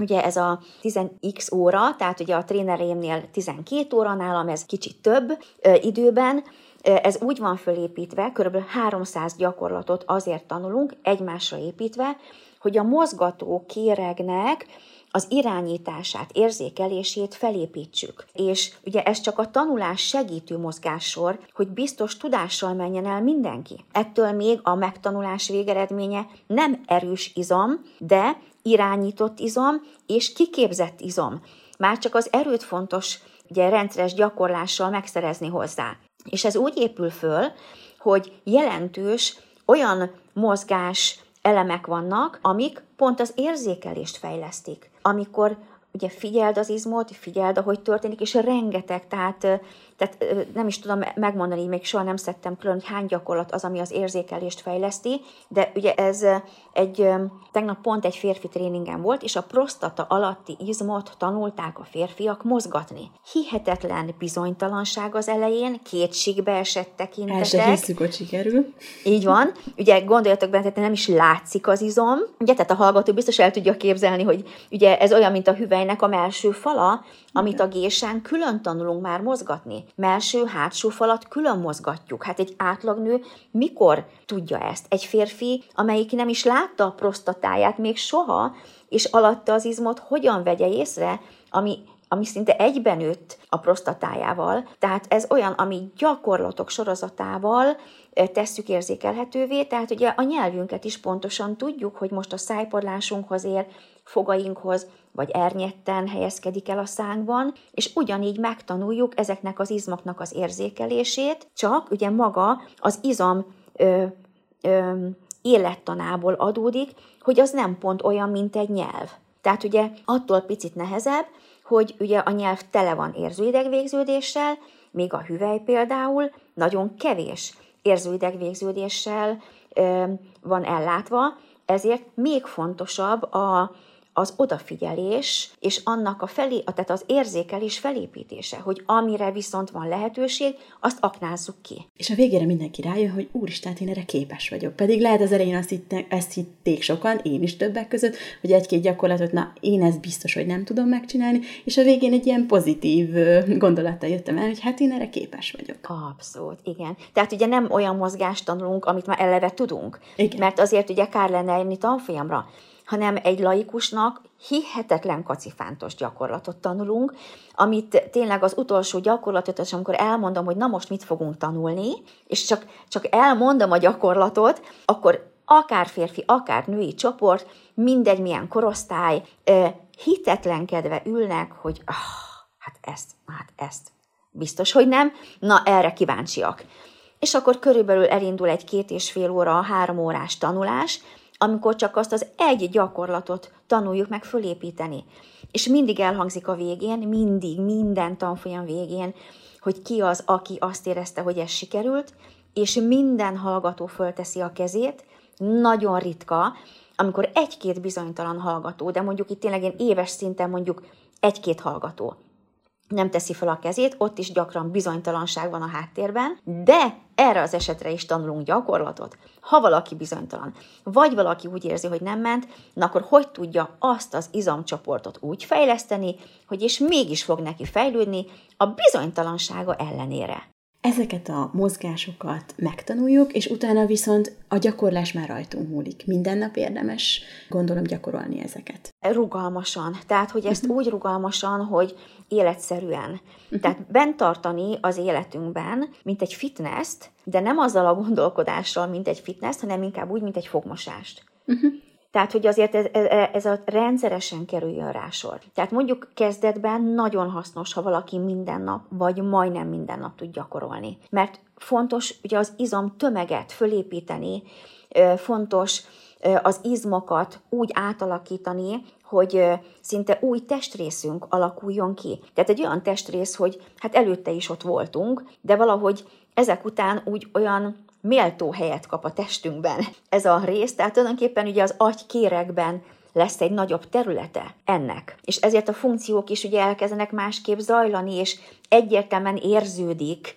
Ugye ez a 10x óra, tehát ugye a trénerémnél 12 óra, nálam ez kicsit több ö, időben, ez úgy van fölépítve, kb. 300 gyakorlatot azért tanulunk, egymásra építve, hogy a mozgató kéregnek az irányítását, érzékelését felépítsük. És ugye ez csak a tanulás segítő mozgássor, hogy biztos tudással menjen el mindenki. Ettől még a megtanulás végeredménye nem erős izom, de irányított izom és kiképzett izom. Már csak az erőt fontos ugye rendszeres gyakorlással megszerezni hozzá. És ez úgy épül föl, hogy jelentős olyan mozgás elemek vannak, amik pont az érzékelést fejlesztik. Amikor ugye figyeld az izmot, figyeld, ahogy történik, és rengeteg, tehát tehát nem is tudom megmondani, még soha nem szedtem külön, hogy hány gyakorlat az, ami az érzékelést fejleszti, de ugye ez egy, tegnap pont egy férfi tréningen volt, és a prostata alatti izmot tanulták a férfiak mozgatni. Hihetetlen bizonytalanság az elején, kétségbe esett tekintetek. El se hiszük, hogy sikerül. Így van. Ugye gondoljatok benne, tehát nem is látszik az izom. Ugye, tehát a hallgató biztos el tudja képzelni, hogy ugye ez olyan, mint a hüvelynek a melső fala, amit a gésán külön tanulunk már mozgatni. Melső-hátsó falat külön mozgatjuk. Hát egy átlagnő mikor tudja ezt? Egy férfi, amelyik nem is látta a prostatáját még soha, és alatta az izmot hogyan vegye észre, ami ami szinte egyben nőtt a prostatájával. Tehát ez olyan, ami gyakorlatok sorozatával tesszük érzékelhetővé, tehát ugye a nyelvünket is pontosan tudjuk, hogy most a szájpadlásunkhoz ér, fogainkhoz, vagy ernyetten helyezkedik el a szánkban, és ugyanígy megtanuljuk ezeknek az izmoknak az érzékelését, csak ugye maga az izom ö, ö, élettanából adódik, hogy az nem pont olyan, mint egy nyelv. Tehát ugye attól picit nehezebb, hogy ugye a nyelv tele van érzőidegvégződéssel, még a hüvely például nagyon kevés érzőidegvégződéssel ö, van ellátva, ezért még fontosabb a, az odafigyelés, és annak a felé, tehát az érzékelés felépítése, hogy amire viszont van lehetőség, azt aknázzuk ki. És a végére mindenki rájön, hogy úristen, én erre képes vagyok. Pedig lehet az elején azt hitte, ezt hitték sokan, én is többek között, hogy egy-két gyakorlatot, na, én ezt biztos, hogy nem tudom megcsinálni, és a végén egy ilyen pozitív gondolattal jöttem el, hogy hát én erre képes vagyok. Abszolút, igen. Tehát ugye nem olyan mozgást tanulunk, amit már eleve tudunk. Igen. Mert azért ugye kár lenne elni tanfolyamra hanem egy laikusnak hihetetlen kacifántos gyakorlatot tanulunk, amit tényleg az utolsó gyakorlatot, és amikor elmondom, hogy na most mit fogunk tanulni, és csak, csak elmondom a gyakorlatot, akkor akár férfi, akár női csoport, mindegy milyen korosztály, hitetlenkedve ülnek, hogy ah, hát ezt, hát ezt. Biztos, hogy nem? Na, erre kíváncsiak. És akkor körülbelül elindul egy két és fél óra, három órás tanulás, amikor csak azt az egy gyakorlatot tanuljuk meg fölépíteni. És mindig elhangzik a végén, mindig, minden tanfolyam végén, hogy ki az, aki azt érezte, hogy ez sikerült, és minden hallgató fölteszi a kezét, nagyon ritka, amikor egy-két bizonytalan hallgató, de mondjuk itt tényleg én éves szinten mondjuk egy-két hallgató nem teszi fel a kezét, ott is gyakran bizonytalanság van a háttérben, de erre az esetre is tanulunk gyakorlatot. Ha valaki bizonytalan, vagy valaki úgy érzi, hogy nem ment, na akkor hogy tudja azt az izomcsoportot úgy fejleszteni, hogy és mégis fog neki fejlődni a bizonytalansága ellenére. Ezeket a mozgásokat megtanuljuk, és utána viszont a gyakorlás már rajtunk múlik. Minden nap érdemes, gondolom, gyakorolni ezeket. Rugalmasan. Tehát, hogy ezt uh-huh. úgy rugalmasan, hogy életszerűen. Uh-huh. Tehát bent tartani az életünkben, mint egy fitness de nem azzal a gondolkodással, mint egy fitness, hanem inkább úgy, mint egy fogmosást. Uh-huh. Tehát, hogy azért ez, ez a rendszeresen kerüljön rá sor. Tehát mondjuk kezdetben nagyon hasznos, ha valaki minden nap, vagy majdnem minden nap tud gyakorolni. Mert fontos ugye az izom tömeget fölépíteni, fontos az izmokat úgy átalakítani, hogy szinte új testrészünk alakuljon ki. Tehát egy olyan testrész, hogy hát előtte is ott voltunk, de valahogy ezek után úgy olyan méltó helyet kap a testünkben ez a rész, tehát tulajdonképpen ugye az agykérekben lesz egy nagyobb területe ennek. És ezért a funkciók is ugye elkezdenek másképp zajlani, és egyértelműen érződik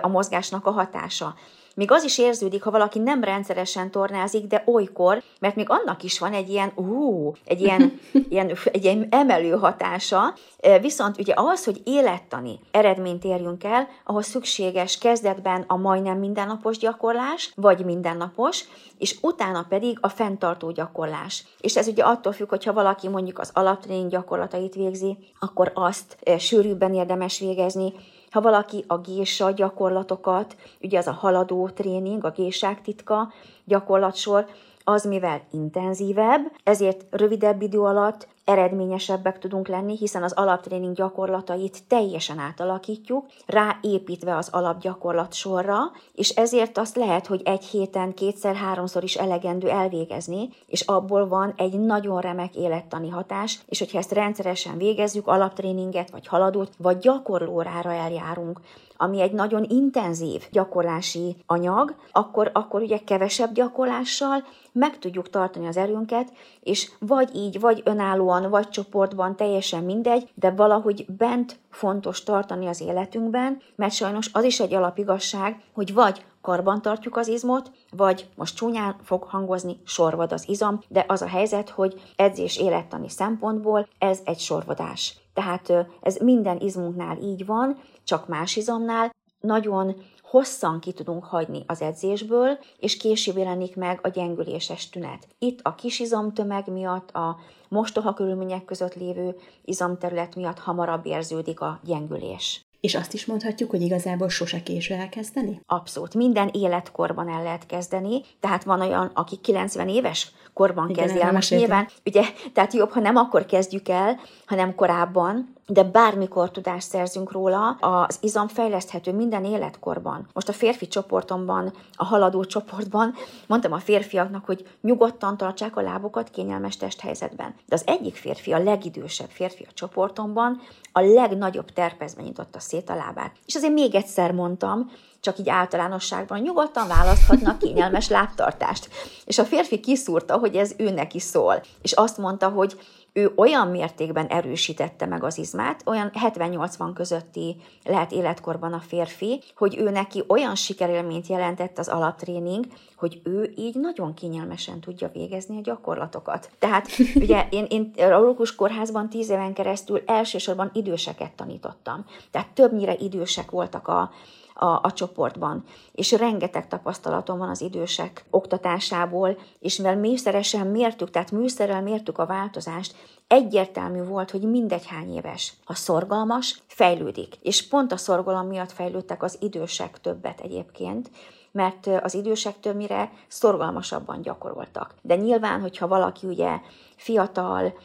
a mozgásnak a hatása. Még az is érződik, ha valaki nem rendszeresen tornázik, de olykor, mert még annak is van egy ilyen, ú, egy ilyen, ilyen, egy ilyen emelő hatása, viszont ugye ahhoz, hogy élettani eredményt érjünk el, ahhoz szükséges kezdetben a majdnem mindennapos gyakorlás, vagy mindennapos, és utána pedig a fenntartó gyakorlás. És ez ugye attól függ, hogyha valaki mondjuk az alaptréning gyakorlatait végzi, akkor azt sűrűbben érdemes végezni, ha valaki a gésa gyakorlatokat, ugye az a haladó tréning, a gésák titka gyakorlatsor, az mivel intenzívebb, ezért rövidebb idő alatt eredményesebbek tudunk lenni, hiszen az alaptréning gyakorlatait teljesen átalakítjuk, ráépítve az alapgyakorlat sorra, és ezért azt lehet, hogy egy héten kétszer-háromszor is elegendő elvégezni, és abból van egy nagyon remek élettani hatás, és hogyha ezt rendszeresen végezzük, alaptréninget, vagy haladót, vagy gyakorlórára eljárunk, ami egy nagyon intenzív gyakorlási anyag, akkor, akkor ugye kevesebb gyakorlással meg tudjuk tartani az erőnket, és vagy így, vagy önállóan, vagy csoportban, teljesen mindegy, de valahogy bent fontos tartani az életünkben, mert sajnos az is egy alapigasság, hogy vagy karban tartjuk az izmot, vagy most csúnyán fog hangozni, sorvad az izom, de az a helyzet, hogy edzés élettani szempontból ez egy sorvadás. Tehát ez minden izmunknál így van, csak más izomnál. Nagyon hosszan ki tudunk hagyni az edzésből, és később jelenik meg a gyengüléses tünet. Itt a kis izomtömeg miatt, a mostoha körülmények között lévő izomterület miatt hamarabb érződik a gyengülés. És azt is mondhatjuk, hogy igazából sose késő elkezdeni? Abszolút. Minden életkorban el lehet kezdeni. Tehát van olyan, aki 90 éves korban Igen, kezdi el. Most nyilván, ugye, tehát jobb, ha nem akkor kezdjük el, hanem korábban, de bármikor tudást szerzünk róla, az izom fejleszthető minden életkorban. Most a férfi csoportomban, a haladó csoportban mondtam a férfiaknak, hogy nyugodtan tartsák a lábukat kényelmes testhelyzetben. De az egyik férfi, a legidősebb férfi a csoportomban, a legnagyobb terpezben nyitotta szét a lábát. És azért még egyszer mondtam, csak így általánosságban nyugodtan választhatnak kényelmes lábtartást. És a férfi kiszúrta, hogy ez ő neki szól. És azt mondta, hogy ő olyan mértékben erősítette meg az izmát, olyan 70-80 közötti lehet életkorban a férfi, hogy ő neki olyan sikerélményt jelentett az alaptréning, hogy ő így nagyon kényelmesen tudja végezni a gyakorlatokat. Tehát ugye én, én a Rókus kórházban tíz éven keresztül elsősorban időseket tanítottam. Tehát többnyire idősek voltak a, a, a csoportban. És rengeteg tapasztalatom van az idősek oktatásából, és mivel műszeresen mértük, tehát műszerrel mértük a változást, egyértelmű volt, hogy mindegy hány éves. Ha szorgalmas, fejlődik. És pont a szorgalom miatt fejlődtek az idősek többet egyébként, mert az idősek többnyire szorgalmasabban gyakoroltak. De nyilván, hogyha valaki ugye fiatal,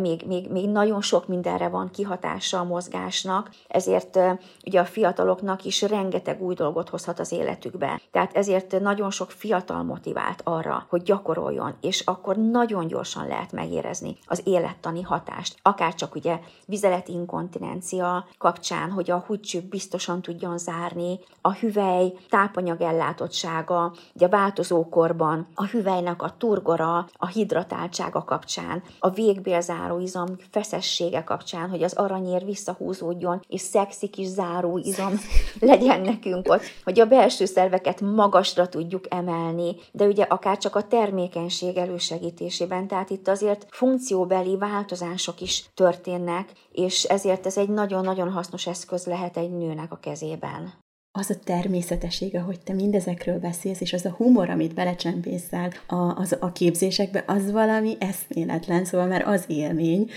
még, még, még nagyon sok mindenre van kihatása a mozgásnak, ezért ugye a fiataloknak is rengeteg új dolgot hozhat az életükbe. Tehát ezért nagyon sok fiatal motivált arra, hogy gyakoroljon, és akkor nagyon gyorsan lehet megérezni az élettani hatást. Akár csak ugye vizeleti inkontinencia kapcsán, hogy a húgycsőbb biztosan tudjon zárni, a hüvely tápanyag ellátottsága, ugye a változókorban a hüvelynek a turgora, a hidratáltsága kapcsán, a végbélzás záróizom feszessége kapcsán, hogy az aranyér visszahúzódjon, és szexi kis záróizom legyen nekünk ott, hogy a belső szerveket magasra tudjuk emelni, de ugye akár csak a termékenység elősegítésében, tehát itt azért funkcióbeli változások is történnek, és ezért ez egy nagyon-nagyon hasznos eszköz lehet egy nőnek a kezében. Az a természetessége, hogy te mindezekről beszélsz, és az a humor, amit belecsempészel a, az, a képzésekbe, az valami eszméletlen, szóval már az élmény.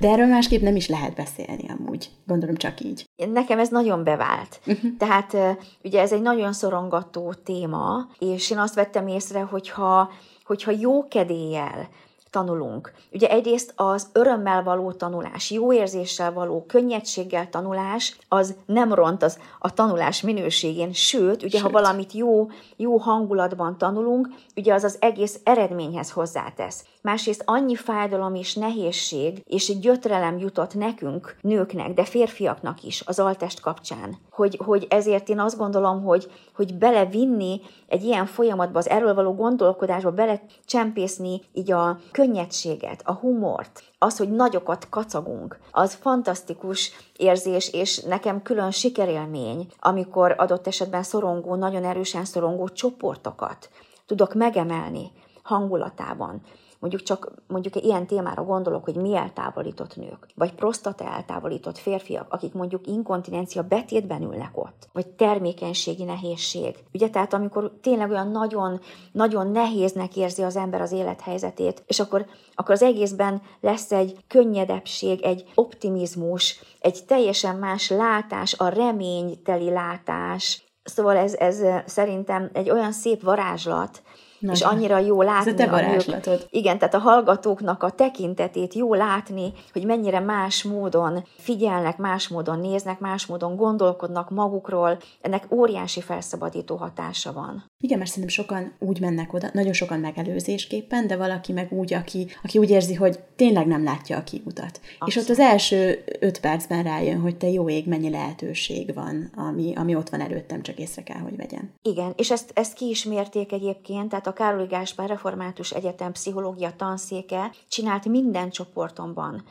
De erről másképp nem is lehet beszélni amúgy. Gondolom csak így. Nekem ez nagyon bevált. Uh-huh. Tehát ugye ez egy nagyon szorongató téma, és én azt vettem észre, hogyha, hogyha jó kedéllyel tanulunk. Ugye egyrészt az örömmel való tanulás, jó érzéssel való, könnyedséggel tanulás, az nem ront az a tanulás minőségén, sőt, ugye sőt. ha valamit jó, jó hangulatban tanulunk, ugye az az egész eredményhez hozzátesz. Másrészt annyi fájdalom és nehézség és gyötrelem jutott nekünk, nőknek, de férfiaknak is az altest kapcsán, hogy, hogy ezért én azt gondolom, hogy, hogy belevinni egy ilyen folyamatba, az erről való gondolkodásba, belecsempészni így a könnyedséget, a humort, az, hogy nagyokat kacagunk, az fantasztikus érzés, és nekem külön sikerélmény, amikor adott esetben szorongó, nagyon erősen szorongó csoportokat tudok megemelni hangulatában mondjuk csak mondjuk ilyen témára gondolok, hogy mi eltávolított nők, vagy prostata eltávolított férfiak, akik mondjuk inkontinencia betétben ülnek ott, vagy termékenységi nehézség. Ugye, tehát amikor tényleg olyan nagyon, nagyon nehéznek érzi az ember az élethelyzetét, és akkor, akkor az egészben lesz egy könnyedebbség, egy optimizmus, egy teljesen más látás, a reményteli látás, Szóval ez, ez szerintem egy olyan szép varázslat, nagyon. És annyira jó látni. Ez a te varázslatod. igen, tehát a hallgatóknak a tekintetét jó látni, hogy mennyire más módon figyelnek, más módon néznek, más módon gondolkodnak magukról. Ennek óriási felszabadító hatása van. Igen, mert szerintem sokan úgy mennek oda, nagyon sokan megelőzésképpen, de valaki meg úgy, aki, aki úgy érzi, hogy tényleg nem látja a kiutat. Abszolút. És ott az első öt percben rájön, hogy te jó ég, mennyi lehetőség van, ami, ami ott van előttem, csak észre kell, hogy vegyem. Igen, és ezt, ezt ki is mérték egyébként, tehát a Károly Gáspár Református Egyetem pszichológia tanszéke csinált minden csoportomban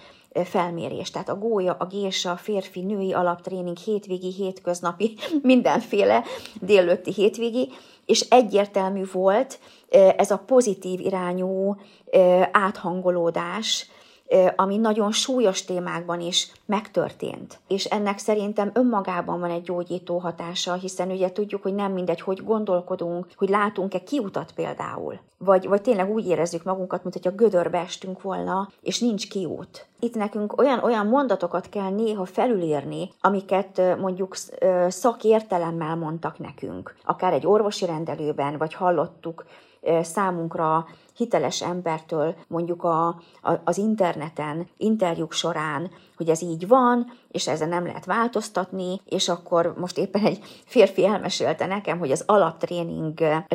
felmérést. Tehát a gólya, a gésa, a férfi, női alaptréning, hétvégi, hétköznapi, mindenféle délőtti hétvégi, és egyértelmű volt ez a pozitív irányú áthangolódás, ami nagyon súlyos témákban is megtörtént. És ennek szerintem önmagában van egy gyógyító hatása, hiszen ugye tudjuk, hogy nem mindegy, hogy gondolkodunk, hogy látunk-e kiutat például. Vagy, vagy tényleg úgy érezzük magunkat, mint hogyha gödörbe estünk volna, és nincs kiút. Itt nekünk olyan, olyan mondatokat kell néha felülírni, amiket mondjuk szakértelemmel mondtak nekünk. Akár egy orvosi rendelőben, vagy hallottuk számunkra hiteles embertől, mondjuk a, a, az interneten, interjúk során, hogy ez így van, és ezen nem lehet változtatni, és akkor most éppen egy férfi elmesélte nekem, hogy az alaptréningre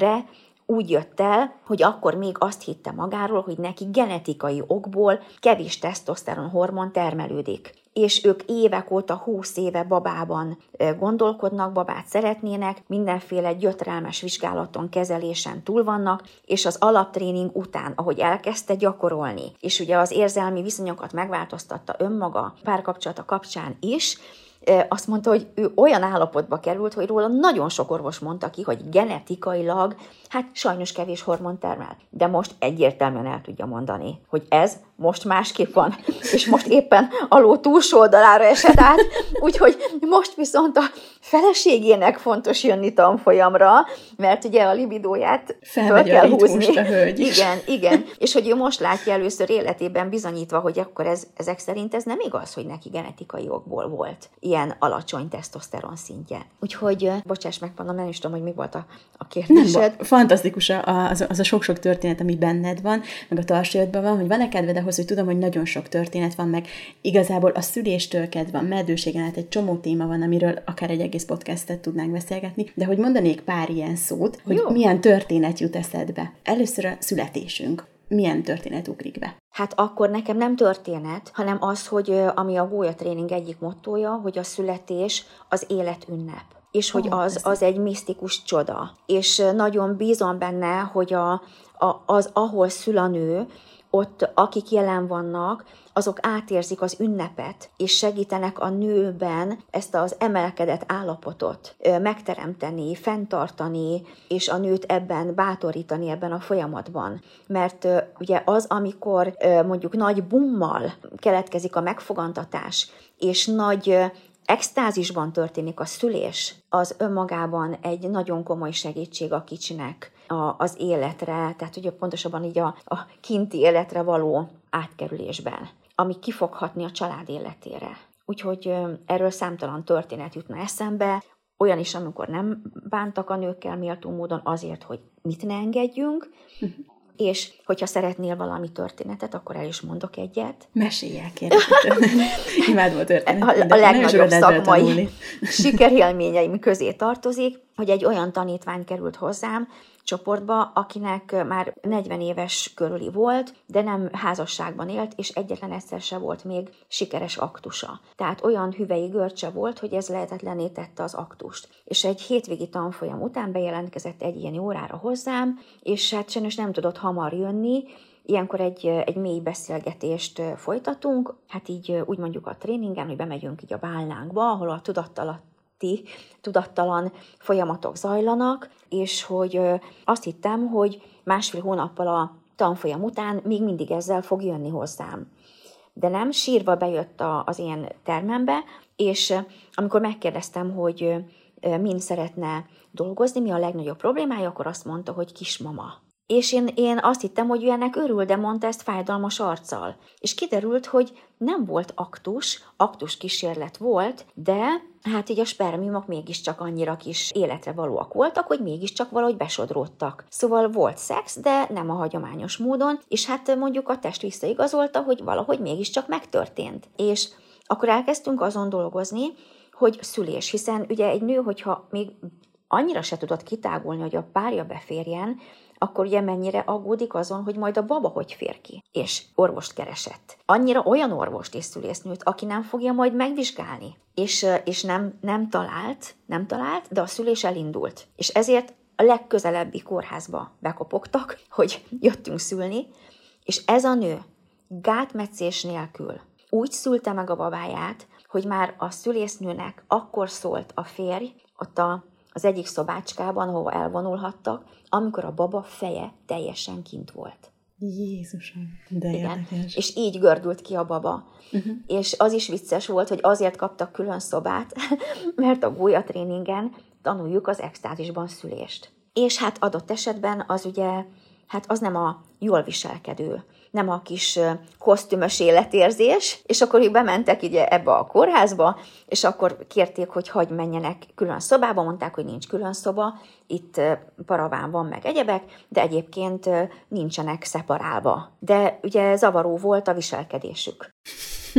úgy jött el, hogy akkor még azt hitte magáról, hogy neki genetikai okból kevés tesztoszteron hormon termelődik. És ők évek óta, húsz éve babában gondolkodnak, babát szeretnének, mindenféle gyötrelmes vizsgálaton, kezelésen túl vannak, és az alaptréning után, ahogy elkezdte gyakorolni, és ugye az érzelmi viszonyokat megváltoztatta önmaga párkapcsolata kapcsán is, azt mondta, hogy ő olyan állapotba került, hogy róla nagyon sok orvos mondta ki, hogy genetikailag, hát sajnos kevés hormon termel. De most egyértelműen el tudja mondani, hogy ez most másképp van, és most éppen aló túlsó oldalára esett át, úgyhogy most viszont a feleségének fontos jönni tanfolyamra, mert ugye a libidóját fel kell húzni. A hölgy is. Igen, igen. És hogy ő most látja először életében bizonyítva, hogy akkor ez, ezek szerint ez nem igaz, hogy neki genetikai okból volt ilyen alacsony tesztoszteron szintje. Úgyhogy, bocsáss meg, mondom, nem is tudom, hogy mi volt a, a kérdésed. Nem, fantasztikus az, az a sok-sok történet, ami benned van, meg a tarsajodban van, hogy van-e kedved ahhoz, hogy tudom, hogy nagyon sok történet van, meg igazából a szüléstől kedve, a meddőségen át egy csomó téma van, amiről akár egy egész podcastet tudnánk beszélgetni, de hogy mondanék pár ilyen szót, hogy Jó. milyen történet jut eszedbe. Először a születésünk milyen történet ugrik be? Hát akkor nekem nem történet, hanem az, hogy ami a Gólya Tréning egyik mottoja, hogy a születés az élet ünnep és hogy az, az egy misztikus csoda. És nagyon bízom benne, hogy a, a, az, ahol szül a nő, ott akik jelen vannak, azok átérzik az ünnepet, és segítenek a nőben ezt az emelkedett állapotot megteremteni, fenntartani, és a nőt ebben bátorítani ebben a folyamatban. Mert ugye az, amikor mondjuk nagy bummal keletkezik a megfogantatás, és nagy extázisban történik a szülés, az önmagában egy nagyon komoly segítség a kicsinek a, az életre, tehát ugye pontosabban így a, a kinti életre való átkerülésben, ami kifoghatni a család életére. Úgyhogy erről számtalan történet jutna eszembe, olyan is, amikor nem bántak a nőkkel méltó módon azért, hogy mit ne engedjünk, és hogyha szeretnél valami történetet, akkor el is mondok egyet. Mesélj el, kérlek. Imádom a történetet. A, a legnagyobb szakmai sikerélményeim közé tartozik, hogy egy olyan tanítvány került hozzám, csoportba, akinek már 40 éves körüli volt, de nem házasságban élt, és egyetlen egyszer se volt még sikeres aktusa. Tehát olyan hüvei görcse volt, hogy ez lehetetlené tette az aktust. És egy hétvégi tanfolyam után bejelentkezett egy ilyen órára hozzám, és hát sajnos nem tudott hamar jönni, Ilyenkor egy, egy mély beszélgetést folytatunk, hát így úgy mondjuk a tréningen, hogy bemegyünk így a bálnánkba, ahol a tudattalat közötti tudattalan folyamatok zajlanak, és hogy azt hittem, hogy másfél hónappal a tanfolyam után még mindig ezzel fog jönni hozzám. De nem, sírva bejött a, az én termembe, és amikor megkérdeztem, hogy mind szeretne dolgozni, mi a legnagyobb problémája, akkor azt mondta, hogy kismama. És én, én azt hittem, hogy ő ennek örül, de mondta ezt fájdalmas arccal. És kiderült, hogy nem volt aktus, aktus kísérlet volt, de hát így a spermiumok mégiscsak annyira kis életre valóak voltak, hogy mégiscsak valahogy besodródtak. Szóval volt szex, de nem a hagyományos módon, és hát mondjuk a test visszaigazolta, hogy valahogy mégiscsak megtörtént. És akkor elkezdtünk azon dolgozni, hogy szülés, hiszen ugye egy nő, hogyha még annyira se tudott kitágulni, hogy a párja beférjen, akkor ugye mennyire aggódik azon, hogy majd a baba hogy fér ki. És orvost keresett. Annyira olyan orvost és szülésznőt, aki nem fogja majd megvizsgálni. És, és nem, nem talált, nem talált, de a szülés elindult. És ezért a legközelebbi kórházba bekopogtak, hogy jöttünk szülni, és ez a nő gátmetszés nélkül úgy szülte meg a babáját, hogy már a szülésznőnek akkor szólt a férj, ott a az egyik szobácskában, ahova elvonulhattak, amikor a baba feje teljesen kint volt. Jézusom, de Igen. érdekes. És így gördült ki a baba. Uh-huh. És az is vicces volt, hogy azért kaptak külön szobát, mert a gólya tréningen tanuljuk az extázisban szülést. És hát adott esetben az ugye, hát az nem a jól viselkedő nem a kis kosztümös életérzés, és akkor ők bementek ugye ebbe a kórházba, és akkor kérték, hogy hagy menjenek külön szobába, mondták, hogy nincs külön szoba, itt paraván van meg egyebek, de egyébként nincsenek szeparálva. De ugye zavaró volt a viselkedésük.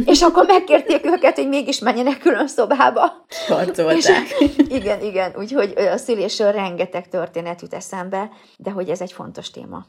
És akkor megkérték őket, hogy mégis menjenek külön szobába. Harcolták. igen, igen, úgyhogy a szülésről rengeteg történet jut eszembe, de hogy ez egy fontos téma.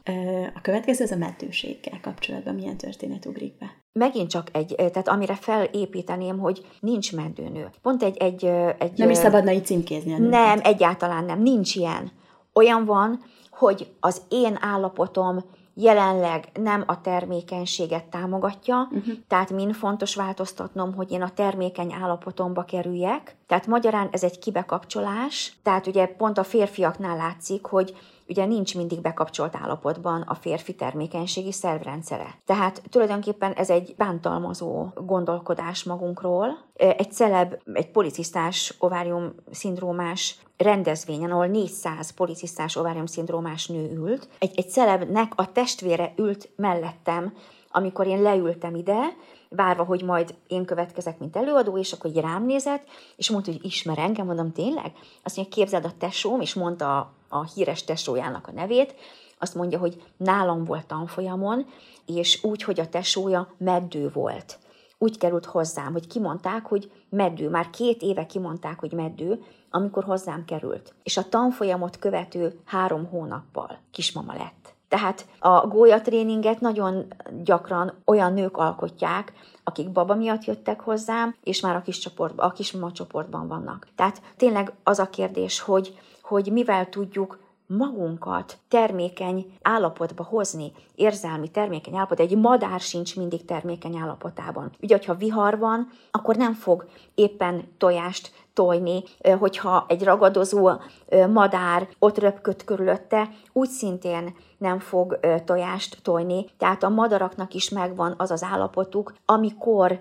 A következő az a meddőséggel kapcsolatban milyen történet ugrik be? Megint csak egy, tehát amire felépíteném, hogy nincs meddőnő. Pont egy... egy, egy nem is szabadna így címkézni. Nem, egyáltalán nem, nincs ilyen. Olyan van, hogy az én állapotom jelenleg nem a termékenységet támogatja, uh-huh. tehát mind fontos változtatnom, hogy én a termékeny állapotomba kerüljek. Tehát magyarán ez egy kibekapcsolás, tehát ugye pont a férfiaknál látszik, hogy ugye nincs mindig bekapcsolt állapotban a férfi termékenységi szervrendszere. Tehát tulajdonképpen ez egy bántalmazó gondolkodás magunkról. Egy celeb, egy policisztás ovárium szindrómás rendezvényen, ahol 400 policisztás ovárium szindrómás nő ült. Egy, egy celebnek a testvére ült mellettem, amikor én leültem ide, várva, hogy majd én következek, mint előadó, és akkor így rám nézett, és mondta, hogy ismer engem, mondom, tényleg? Azt mondja, képzeld a tesóm, és mondta a, a híres tesójának a nevét, azt mondja, hogy nálam volt tanfolyamon, és úgy, hogy a tesója meddő volt. Úgy került hozzám, hogy kimondták, hogy meddő. Már két éve kimondták, hogy meddő, amikor hozzám került. És a tanfolyamot követő három hónappal kismama lett. Tehát a gólyatréninget nagyon gyakran olyan nők alkotják, akik baba miatt jöttek hozzám, és már a kis, csoportban, a kis mama csoportban vannak. Tehát tényleg az a kérdés, hogy, hogy mivel tudjuk magunkat termékeny állapotba hozni, érzelmi termékeny állapot. Egy madár sincs mindig termékeny állapotában. Ugye, hogyha vihar van, akkor nem fog éppen tojást tojni, hogyha egy ragadozó madár ott röpköd körülötte, úgy szintén nem fog tojást tojni. Tehát a madaraknak is megvan az az állapotuk, amikor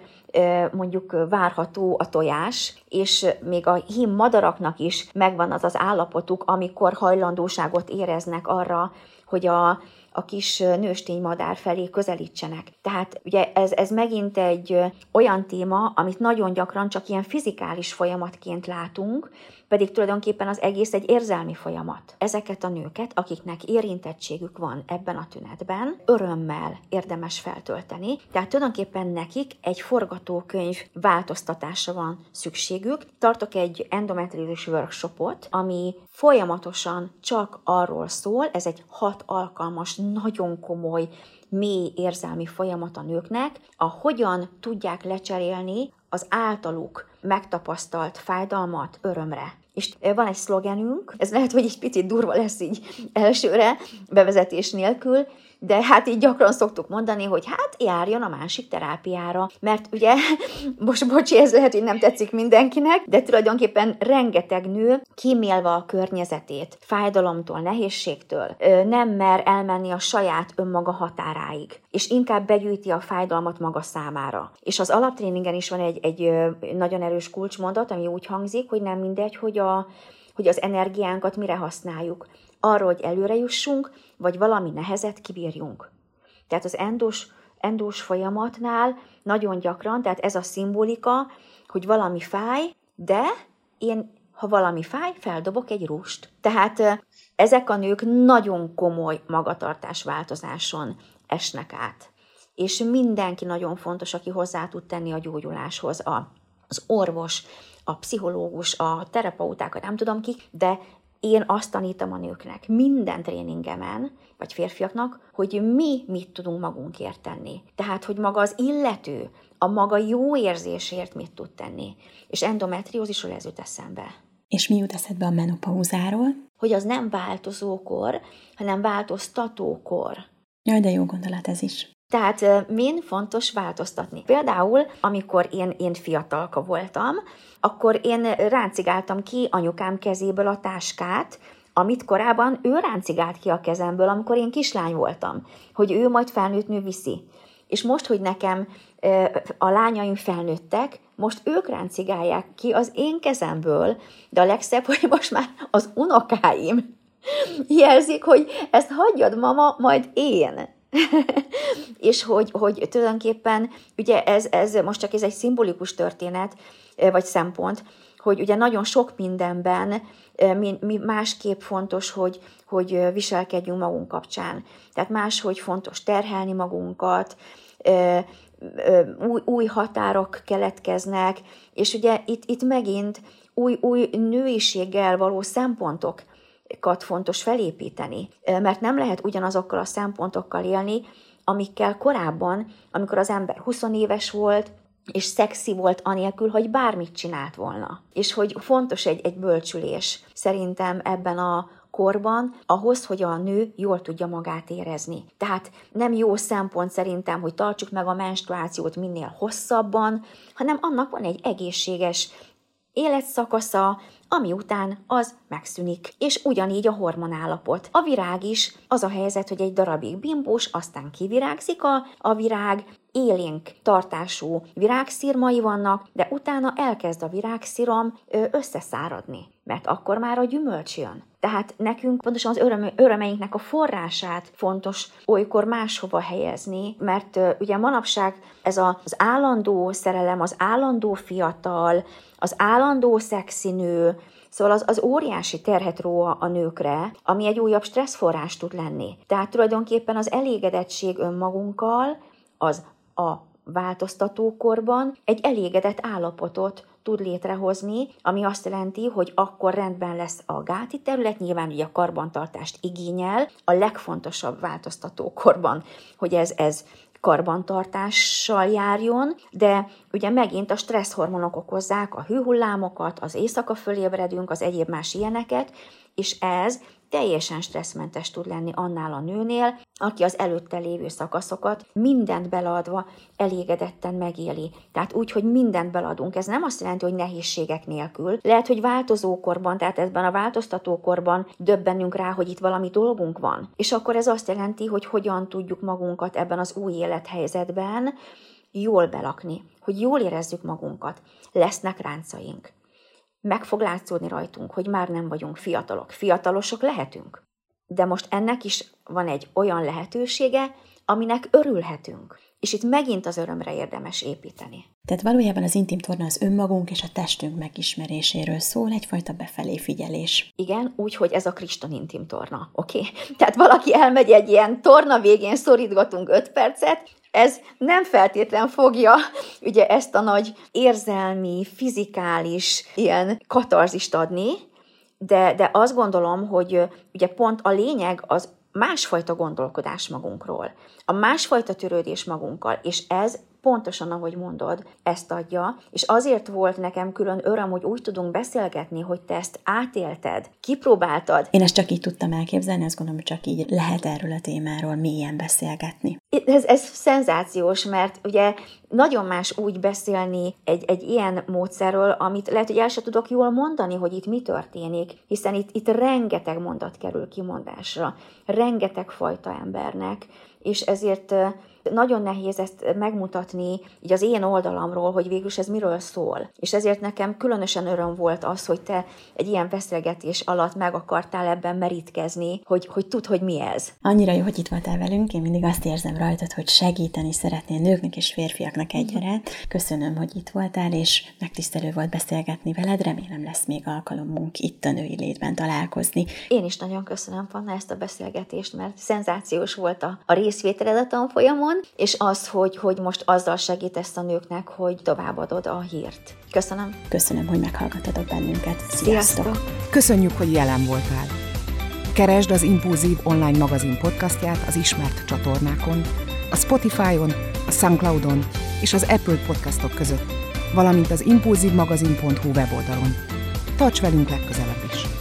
mondjuk várható a tojás, és még a hím madaraknak is megvan az az állapotuk, amikor hajlandóságot éreznek arra, hogy a, a kis nőstény madár felé közelítsenek. Tehát ugye ez, ez megint egy olyan téma, amit nagyon gyakran csak ilyen fizikális folyamatként látunk, pedig tulajdonképpen az egész egy érzelmi folyamat. Ezeket a nőket, akiknek érintettségük van ebben a tünetben, örömmel érdemes feltölteni, tehát tulajdonképpen nekik egy forgatókönyv változtatásra van szükségük. Tartok egy endometriózis workshopot, ami folyamatosan csak arról szól, ez egy hat alkalmas, nagyon komoly mély érzelmi folyamat a nőknek, a hogyan tudják lecserélni az általuk megtapasztalt fájdalmat örömre. És van egy szlogenünk, ez lehet, hogy egy picit durva lesz így elsőre, bevezetés nélkül, de hát így gyakran szoktuk mondani, hogy hát járjon a másik terápiára, mert ugye, most bocsi, ez lehet, hogy nem tetszik mindenkinek, de tulajdonképpen rengeteg nő kímélve a környezetét, fájdalomtól, nehézségtől, nem mer elmenni a saját önmaga határáig, és inkább begyűjti a fájdalmat maga számára. És az alaptréningen is van egy, egy nagyon erős kulcsmondat, ami úgy hangzik, hogy nem mindegy, hogy a hogy az energiánkat mire használjuk arra, hogy előre jussunk, vagy valami nehezet kibírjunk. Tehát az endós, endós folyamatnál nagyon gyakran, tehát ez a szimbolika, hogy valami fáj, de én, ha valami fáj, feldobok egy rúst. Tehát ezek a nők nagyon komoly magatartás változáson esnek át. És mindenki nagyon fontos, aki hozzá tud tenni a gyógyuláshoz, a, az orvos, a pszichológus, a terapeutákat, nem tudom ki, de én azt tanítom a nőknek minden tréningemen, vagy férfiaknak, hogy mi mit tudunk magunkért tenni. Tehát, hogy maga az illető a maga jó érzésért mit tud tenni. És endometriózisról ez jut eszembe. És mi jut eszedbe a menopauzáról? Hogy az nem változókor, hanem változtatókor. Jaj, de jó gondolat ez is. Tehát min fontos változtatni. Például, amikor én, én fiatalka voltam, akkor én ráncigáltam ki anyukám kezéből a táskát, amit korábban ő ráncigált ki a kezemből, amikor én kislány voltam, hogy ő majd felnőtt nő viszi. És most, hogy nekem a lányaim felnőttek, most ők ráncigálják ki az én kezemből, de a legszebb, hogy most már az unokáim jelzik, hogy ezt hagyjad, mama, majd én. és hogy, hogy tulajdonképpen, ugye ez, ez most csak ez egy szimbolikus történet, vagy szempont, hogy ugye nagyon sok mindenben mi, mi másképp fontos, hogy, hogy viselkedjünk magunk kapcsán. Tehát máshogy fontos terhelni magunkat, új, új határok keletkeznek, és ugye itt, itt megint új, új nőiséggel való szempontok fontos felépíteni, mert nem lehet ugyanazokkal a szempontokkal élni, amikkel korábban, amikor az ember 20 éves volt, és szexi volt anélkül, hogy bármit csinált volna. És hogy fontos egy, egy bölcsülés szerintem ebben a korban, ahhoz, hogy a nő jól tudja magát érezni. Tehát nem jó szempont szerintem, hogy tartsuk meg a menstruációt minél hosszabban, hanem annak van egy egészséges életszakasza, ami után az megszűnik. És ugyanígy a hormonállapot. A virág is az a helyzet, hogy egy darabig bimbós, aztán kivirágzik a, a virág, élénk tartású virágszirmai vannak, de utána elkezd a virágszírom összeszáradni, mert akkor már a gyümölcs jön. Tehát nekünk pontosan az öröm, örömeinknek a forrását fontos olykor máshova helyezni, mert ugye manapság ez az állandó szerelem, az állandó fiatal, az állandó szexinő, Szóval az, az óriási terhet ró a nőkre, ami egy újabb stresszforrás tud lenni. Tehát tulajdonképpen az elégedettség önmagunkkal, az a változtatókorban egy elégedett állapotot tud létrehozni, ami azt jelenti, hogy akkor rendben lesz a gáti terület, nyilván ugye a karbantartást igényel, a legfontosabb változtatókorban, hogy ez, ez karbantartással járjon, de ugye megint a stresszhormonok okozzák a hőhullámokat, az éjszaka fölébredünk, az egyéb más ilyeneket, és ez teljesen stresszmentes tud lenni annál a nőnél, aki az előtte lévő szakaszokat mindent beleadva elégedetten megéli. Tehát úgy, hogy mindent beladunk. Ez nem azt jelenti, hogy nehézségek nélkül. Lehet, hogy változókorban, tehát ebben a változtatókorban döbbenünk rá, hogy itt valami dolgunk van. És akkor ez azt jelenti, hogy hogyan tudjuk magunkat ebben az új élethelyzetben jól belakni, hogy jól érezzük magunkat. Lesznek ráncaink. Meg fog látszódni rajtunk, hogy már nem vagyunk fiatalok. Fiatalosok lehetünk. De most ennek is van egy olyan lehetősége, aminek örülhetünk. És itt megint az örömre érdemes építeni. Tehát valójában az intim torna az önmagunk és a testünk megismeréséről szól, egyfajta befelé figyelés. Igen, úgy, hogy ez a Kriston intim torna, oké? Okay? Tehát valaki elmegy egy ilyen torna végén, szorítgatunk öt percet, ez nem feltétlen fogja ugye ezt a nagy érzelmi, fizikális ilyen katarzist adni, de, de azt gondolom, hogy ugye pont a lényeg az másfajta gondolkodás magunkról, a másfajta törődés magunkkal, és ez pontosan ahogy mondod, ezt adja, és azért volt nekem külön öröm, hogy úgy tudunk beszélgetni, hogy te ezt átélted, kipróbáltad. Én ezt csak így tudtam elképzelni, azt gondolom, hogy csak így lehet erről a témáról mélyen beszélgetni. Ez, ez szenzációs, mert ugye nagyon más úgy beszélni egy, egy ilyen módszerről, amit lehet, hogy el sem tudok jól mondani, hogy itt mi történik, hiszen itt, itt rengeteg mondat kerül kimondásra, rengeteg fajta embernek, és ezért nagyon nehéz ezt megmutatni így az én oldalamról, hogy végül ez miről szól. És ezért nekem különösen öröm volt az, hogy te egy ilyen beszélgetés alatt meg akartál ebben merítkezni, hogy, hogy tudd, hogy mi ez. Annyira jó, hogy itt voltál velünk, én mindig azt érzem rajtad, hogy segíteni szeretnél nőknek és férfiaknak egyaránt. Köszönöm, hogy itt voltál, és megtisztelő volt beszélgetni veled. Remélem lesz még alkalomunk itt a női létben találkozni. Én is nagyon köszönöm, Panna, ezt a beszélgetést, mert szenzációs volt a, a részvételed a tanfolyamon, otthon, és az, hogy, hogy most azzal segítesz a nőknek, hogy továbbadod a hírt. Köszönöm. Köszönöm, hogy meghallgatotok bennünket. Sziasztok! Sziasztok. Köszönjük, hogy jelen voltál. Keresd az Impulzív online magazin podcastját az ismert csatornákon, a Spotify-on, a Soundcloud-on és az Apple podcastok között, valamint az impulzívmagazin.hu weboldalon. Tarts velünk legközelebb is!